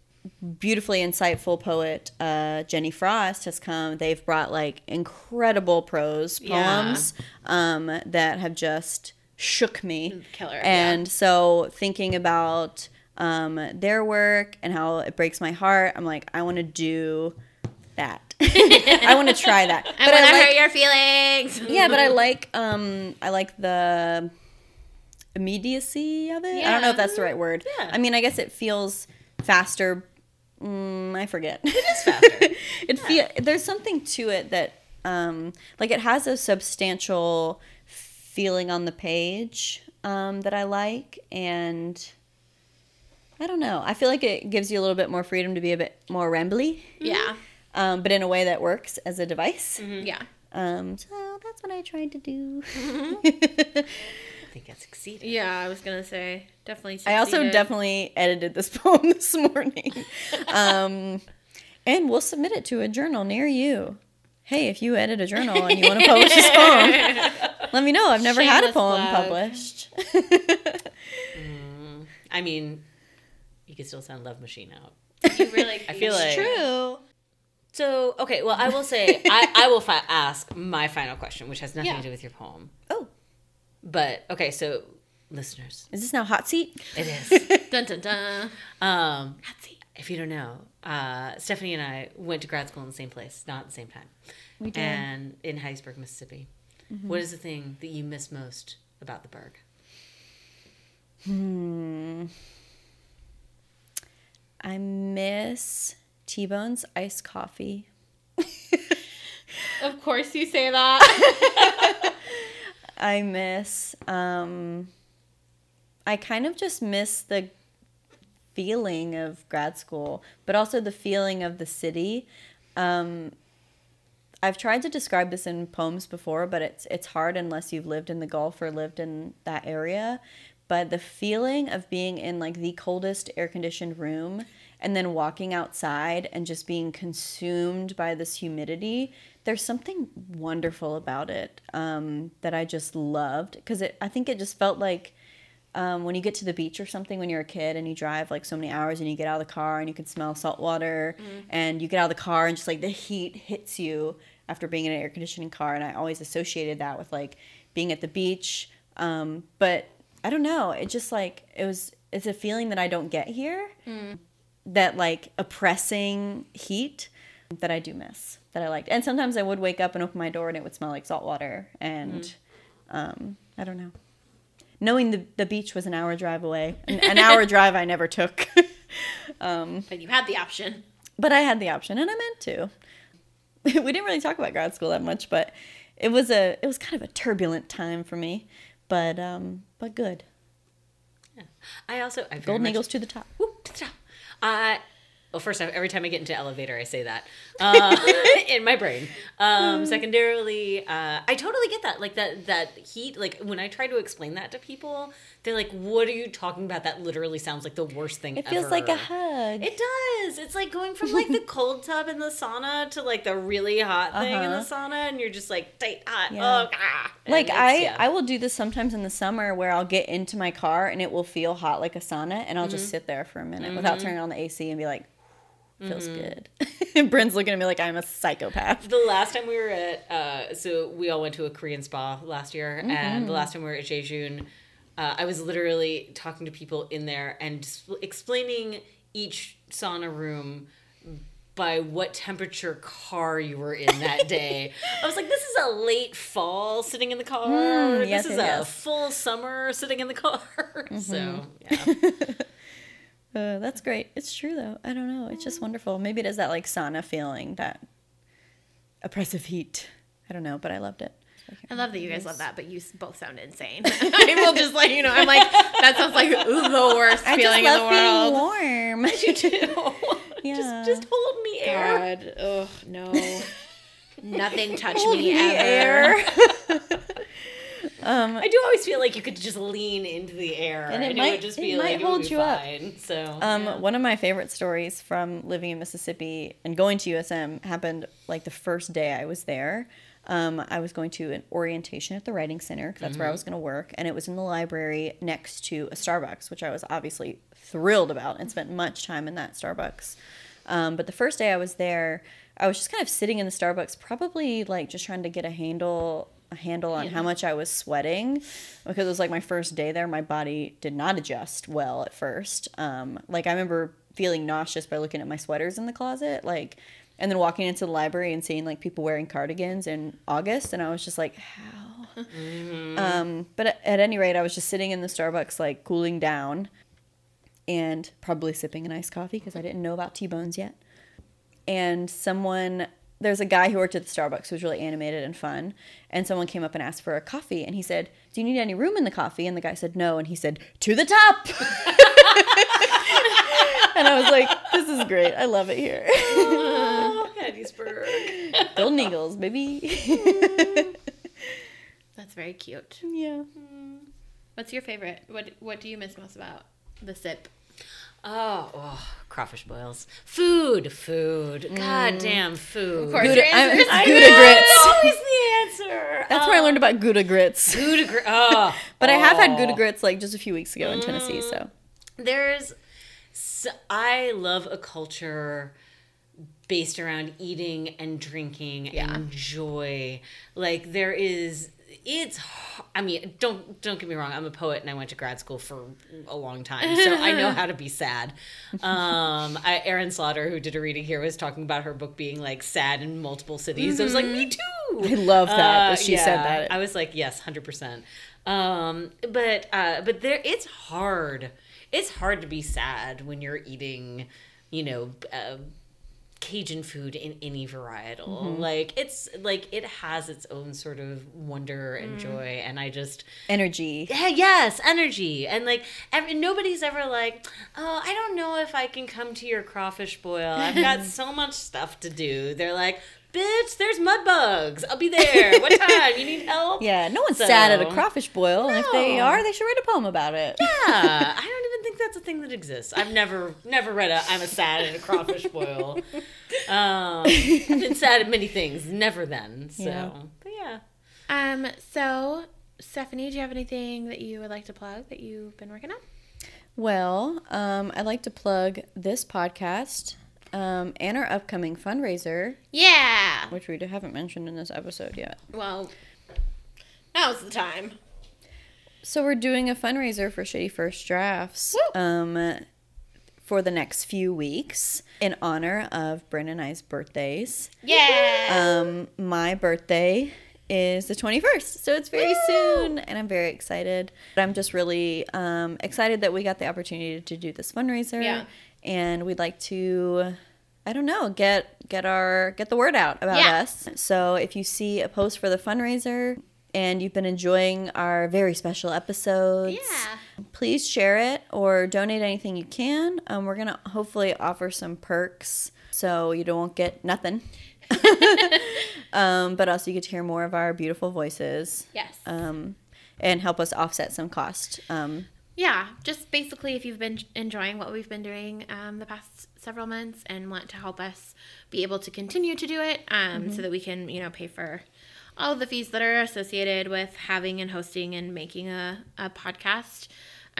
S1: beautifully insightful poet uh, Jenny Frost has come, they've brought like incredible prose
S3: Yeah.
S1: poems um, that have just shook me.
S2: Killer, yeah.
S1: And so thinking about um, their work and how it breaks my heart, I'm like, I want to do that. <laughs> I want to try that.
S2: I want to
S1: like-
S2: hurt your feelings. <laughs>
S1: yeah, but I like um I like the immediacy of it. I don't know if that's the right word.
S3: Yeah.
S1: I mean, I guess it feels faster. Mm, I forget.
S3: It is faster. <laughs>
S1: it feel there's something to it that um like it has a substantial feeling on the page um that I like and I don't know. I feel like it gives you a little bit more freedom to be a bit more rambly,
S2: Yeah.
S1: Um, but in a way that works as a device.
S2: Yeah.
S1: Um, so that's what I tried to do. <laughs>
S3: I think I succeeded.
S2: Yeah, I was gonna say definitely.
S1: I also definitely edited this <laughs> poem this morning. um, and we'll submit it to a journal near you. Hey, if you edit a journal and you want to publish this poem, <laughs> let me know. I've never had a poem
S2: plug.
S1: published.
S3: I mean, you can still send Love Machine out.
S2: You really.
S3: I feel like
S1: True.
S3: So okay, well, I will say <laughs> I, I will fi- ask my final question, which has nothing
S2: Yeah.
S3: to do with your poem.
S1: Oh,
S3: But okay, so listeners,
S1: is this now hot seat?
S3: it is. <laughs>
S2: Dun dun dun.
S3: um, hot seat. if you don't know, uh, Stephanie and I went to grad school in the same place, not at the same time,
S1: We did.
S3: and in Hattiesburg, Mississippi. What is the thing that you miss most about the Burg? Hmm.
S1: I miss T Bone's iced coffee. <laughs>
S2: Of course you say that. <laughs>
S1: I miss um I kind of just miss the feeling of grad school, but also the feeling of the city. Um I've tried to describe this in poems before, but it's it's hard unless you've lived in the Gulf or lived in that area. But the feeling of being in like the coldest air conditioned room and then walking outside and just being consumed by this humidity, there's something wonderful about it um, that I just loved. Because I think it just felt like um, when you get to the beach or something when you're a kid and you drive like so many hours and you get out of the car and you can smell salt water and you get out of the car and just like the heat hits you after being in an air conditioning car and I always associated that with like being at the beach. Um, but I don't know it just like it was it's a feeling that I don't get here that like oppressing heat that I do miss that I liked. And sometimes I would wake up and open my door and it would smell like salt water and um, I don't know. Knowing the, the beach was an hour drive away an, an hour <laughs> drive i never took. <laughs>
S2: But you had the option.
S1: but i had the option and i meant to. <laughs> We didn't really talk about grad school that much but it was a it was kind of a turbulent time for me but um but good.
S3: I also I
S1: golden
S3: much-
S1: eagles to the top.
S3: Whoop, well, first, every time I get into elevator, I say that uh, <laughs> in my brain. Um, secondarily, uh, I totally get that. Like that that heat. Like when I try to explain that to people, they're like, "What are you talking about? That literally sounds like the worst thing." Ever.
S1: It feels like a hug
S3: It does. It's like going from like the cold <laughs> tub in the sauna to like the really hot thing in the
S1: Uh-huh.
S3: sauna, and you're just like tight hot.
S1: Yeah.
S3: Oh, ah.
S1: Like I,
S3: yeah.
S1: I will do this sometimes in the summer where I'll get into my car and it will feel hot like a sauna and I'll just
S3: Mm-hmm.
S1: sit there for a minute without turning on the AC and be like, feels
S3: Mm-hmm.
S1: good. and <laughs> Bryn's looking at me like I'm a psychopath.
S3: the last time we were at uh so we all went to a korean spa last year and the last time we were at jeju uh, i was literally talking to people in there and explaining each sauna room by what temperature car you were in that <laughs> day. I was like, this is a late fall sitting in the car.
S1: Mm, yes,
S3: this is a full summer sitting in the car. <laughs> So, yeah.
S1: Uh, that's great. It's true though. I don't know. It's just wonderful. Maybe it is that like sauna feeling, that oppressive heat. I don't know, but I loved it.
S2: I love that you guys love that, but you both sound insane. <laughs> <laughs> I will just let you know. I'm like, that sounds like the <laughs> worst
S1: I
S2: feeling
S1: just
S2: in the
S1: love
S2: world.
S1: being warm.
S3: You too.
S1: Yeah.
S3: Just, just hold me, air.
S2: God, ugh, no. Nothing touch
S1: Hold
S2: me,
S1: me,
S2: ever.
S3: I do always feel like you could just lean into the air
S1: And
S3: and
S1: it
S3: it,
S1: might-
S3: would just
S1: it
S3: be like it
S1: hold you up.
S3: So
S1: Um,
S3: yeah.
S1: One of my favorite stories from living in Mississippi and going to USM happened like the first day I was there. Um, I was going to an orientation at the Writing Center 'cause that's where I was going to work, and it was in the library next to a Starbucks, which I was obviously thrilled about and spent much time in that Starbucks. Um, but the first day I was there, I was just kind of sitting in the Starbucks, probably like just trying to get a handle handle on how much I was sweating because it was like my first day there. My body did not adjust well at first. Um, like I remember feeling nauseous by looking at my sweaters in the closet, like, and then walking into the library and seeing like people wearing cardigans in August, and I was just like, how? Um, but at, at any rate, I was just sitting in the Starbucks, like cooling down, and probably sipping an iced coffee because I didn't know about T bones yet and someone there's a guy who worked at the Starbucks who was really animated and fun, and someone came up and asked for a coffee, and he said, "Do you need any room in the coffee?" And the guy said, "No," and he said, "To the top." <laughs> and I was like, "This is great. I love it here."
S3: oh, Hattiesburg. <laughs>
S1: Golden Eagles, baby. <laughs>
S2: That's very cute.
S1: yeah. Hmm.
S2: What's your favorite? What What do you miss most about the sip?
S3: Oh, oh, crawfish boils. Food, food. God mm. damn food.
S2: Of course,
S1: Gouda,
S2: your answer
S1: I'm-
S2: is
S1: Gouda grits.
S3: always the answer.
S1: That's where I learned um, about Gouda grits.
S3: Gouda grit. Oh, <laughs>
S1: But I have had
S3: oh.
S1: Gouda grits like just a few weeks ago in Tennessee, mm. so.
S3: There's, I love a culture based around eating and drinking
S2: Yeah.
S3: and joy. Like there is, it's. i mean, don't don't get me wrong. I'm a poet and I went to grad school for a long time, so I know how to be sad. <laughs> Um, I, Erin Slaughter, who did a reading here, was talking about her book being like sad in multiple cities. I was like, me too.
S1: I love that, that
S3: Uh,
S1: she said that.
S3: I was like, yes, hundred percent. Um, but uh, but there, it's hard. It's hard to be sad when you're eating, you know, uh, Cajun food in any varietal.
S1: Mm-hmm.
S3: Like it's like it has its own sort of wonder and
S1: Mm.
S3: joy, and I just
S1: Energy.
S3: yeah, yes, energy, and like every, nobody's ever like, oh, I don't know if I can come to your crawfish boil. I've got <laughs> so much stuff to do. They're like, bitch, there's mud bugs. I'll be there. What <laughs> time? You need help?
S1: Yeah, no one's
S3: So-
S1: sad at a crawfish boil, and if they are, they should write a poem about it.
S3: Yeah, <laughs> I don't even think that's a thing that exists. I've never never read a I'm a sad at a crawfish boil. Um, I've been sad at many things, never then. So,
S1: Yeah.
S3: but yeah.
S2: Um, so Stephanie, do you have anything that you would like to plug that you've been working on?
S1: Well, um, I'd like to plug this podcast um, and our upcoming fundraiser,
S2: Yeah.
S1: which we haven't mentioned in this episode yet.
S2: Well, now's the time.
S1: So we're doing a fundraiser for Shitty First Drafts
S2: Woo!
S1: um, for the next few weeks in honor of Brandon and I's birthdays.
S2: Yeah.
S1: Um, my birthday is the 21st, so it's very soon, and I'm very excited. But I'm just really um, excited that we got the opportunity to do this fundraiser,
S2: Yeah.
S1: And we'd like to. I don't know, get get our get the word out about
S2: Yeah.
S1: us. So if you see a post for the fundraiser and you've been enjoying our very special episodes,
S2: Yeah.
S1: please share it or donate anything you can. Um, we're gonna hopefully offer some perks so you don't get nothing. <laughs> um, but also you get to hear more of our beautiful voices
S2: yes.
S1: um, and help us offset some cost. Um,
S2: yeah. Just basically, if you've been enjoying what we've been doing um, the past several months and want to help us be able to continue to do it, um, so that we can, you know, pay for all of the fees that are associated with having and hosting and making a, a podcast.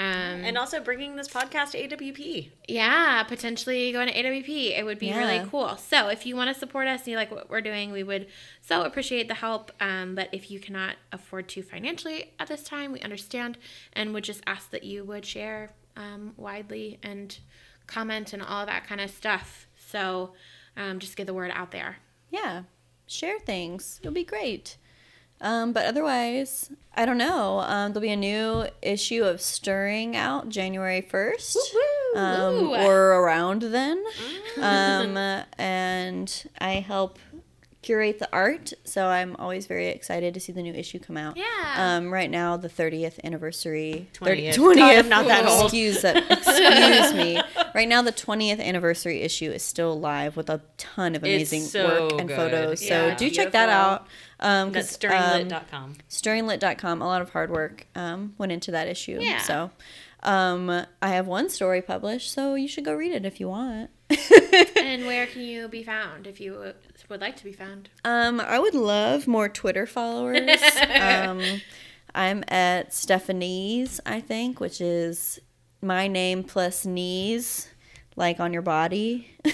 S2: Um,
S3: And also bringing this podcast to AWP.
S2: Yeah, potentially going to AWP. It would be really cool. So if you want to support us and you like what we're doing, we would so appreciate the help. Um, but if you cannot afford to financially at this time, we understand and would just ask that you would share um, widely and comment and all that kind of stuff. So um, just get the word out there.
S1: yeah, share things. It'll be great. Um, but otherwise, I don't know. Um, there'll be a new issue of Stirring out January 1st. Um, or around then. Um, and I help curate the art, so I'm always very excited to see the new issue come out.
S2: Yeah.
S1: Um, right now, the 30th anniversary.
S3: 20th.
S1: 20th.
S3: God, I'm not that <laughs> old.
S1: Excuse, that, excuse me. Right now, the 20th anniversary issue is still live with a ton of amazing
S3: so
S1: work and
S3: good.
S1: photos. So
S3: Yeah.
S1: do check that out. Um,
S3: That's
S1: 'cause, um,
S3: stirringlit.com.
S1: stirringlit.com a lot of hard work um, went into that issue
S2: Yeah.
S1: so um, i have one story published so you should go read it if you want. <laughs>
S2: And where can you be found if you would like to be found?
S1: um, i would love more twitter followers. <laughs> Um, i'm at stephanie's i think which is my name plus knees like on your body. <laughs>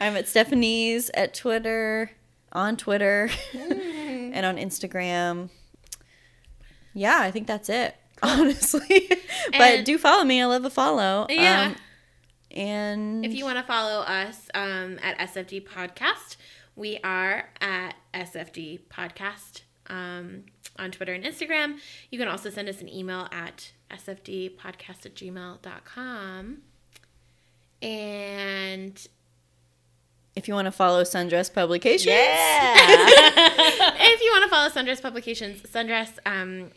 S1: I'm at stephanie's at twitter on twitter and on instagram. Yeah i think that's it <laughs> honestly <laughs> but
S2: And-
S1: do follow me i love a follow
S2: Yeah.
S1: um, and
S2: If you want to follow us um, at SFD Podcast, we are at SFD Podcast um, on Twitter and Instagram. You can also send us an email at sfdpodcast at gmail.com. And
S1: if you want to follow sundress publications
S3: Yeah. <laughs>
S2: if you want to follow Sundress Publications, Sundress um,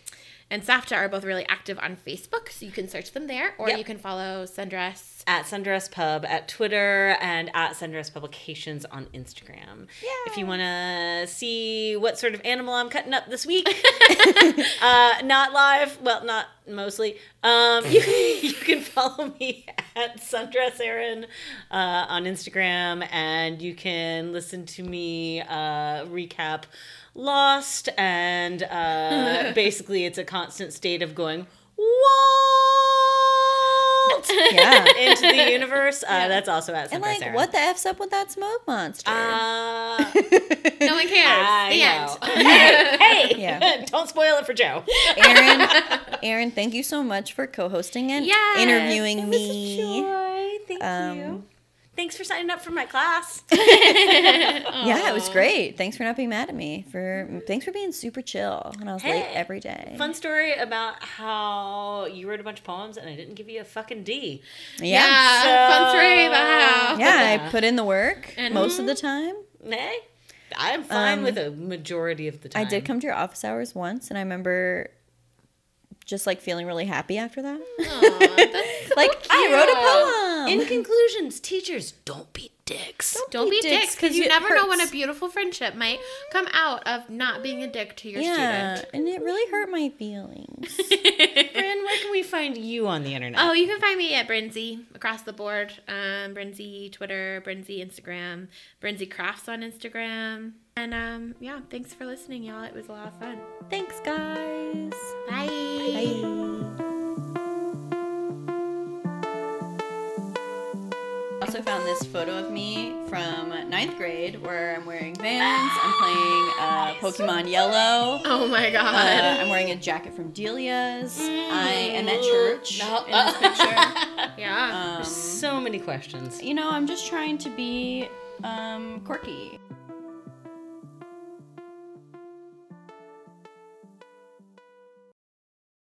S2: and Safta are both really active on Facebook, so you can search them there, or
S3: Yep.
S2: you can follow Sundress.
S3: at Sundress Pub at Twitter and at Sundress Publications on Instagram. If you want to see what sort of animal I'm cutting up this week. <laughs> <laughs> uh, not live. Well, not mostly. Um, <laughs> you, you can follow me at Sundress Erin uh, on Instagram, and you can listen to me uh, recap Lost. And uh, <laughs> basically, it's a constant state of going, Walt! <laughs>
S1: Yeah.
S3: into the universe. Uh, That's also at
S1: And like,
S3: Erin.
S1: what the f's up with that smoke monster?
S3: Uh, <laughs>
S2: No one cares.
S3: I
S2: the
S3: know.
S2: end.
S3: hey,
S1: Yeah.
S3: don't spoil it for Joe.
S1: Erin, Erin, thank you so much for co-hosting and
S2: Yes,
S1: interviewing
S3: It was a
S1: me.
S3: joy. Thank
S1: Um,
S3: you. Thanks for signing up for my class. <laughs>
S1: Yeah, it was great. Thanks for not being mad at me. For thanks for being super chill when I was late every day.
S3: Fun story about how you wrote a bunch of poems and I didn't give you a fucking D.
S1: Yeah.
S2: Yeah.
S3: So-
S2: Fun story about how.
S1: Yeah, I put in the work
S2: And-
S1: most of the time.
S3: Hey, I'm fine
S1: Um,
S3: with a majority of the time.
S1: I did come to your office hours once, and I remember just like feeling really happy after that.
S2: Aw, that's <laughs>
S1: like I wrote a poem.
S3: In conclusions, teachers, don't be dicks.
S2: Don't be dicks because you
S1: it
S2: never know when a beautiful friendship might come out of not being a dick to your
S1: yeah,
S2: student.
S1: and it really hurt my feelings. <laughs>
S3: Bryn, where can we find you on the internet?
S2: Oh, you can find me at Brinzy across the board. Um, Brinzy Twitter, Brinzy Instagram, Brinzy Crafts on Instagram. And um, yeah, thanks for listening, y'all. It was a lot of fun.
S1: Thanks, guys.
S2: Bye.
S1: Bye. Also found this photo of me from ninth grade where I'm wearing Vans. I'm playing uh, Pokemon Yellow.
S2: Oh my god.
S1: Uh, I'm wearing a jacket from Delia's. I am at church
S3: No.
S1: in this picture. <laughs>
S2: yeah.
S1: Um,
S3: so many questions.
S1: you know, I'm just trying to be um, quirky.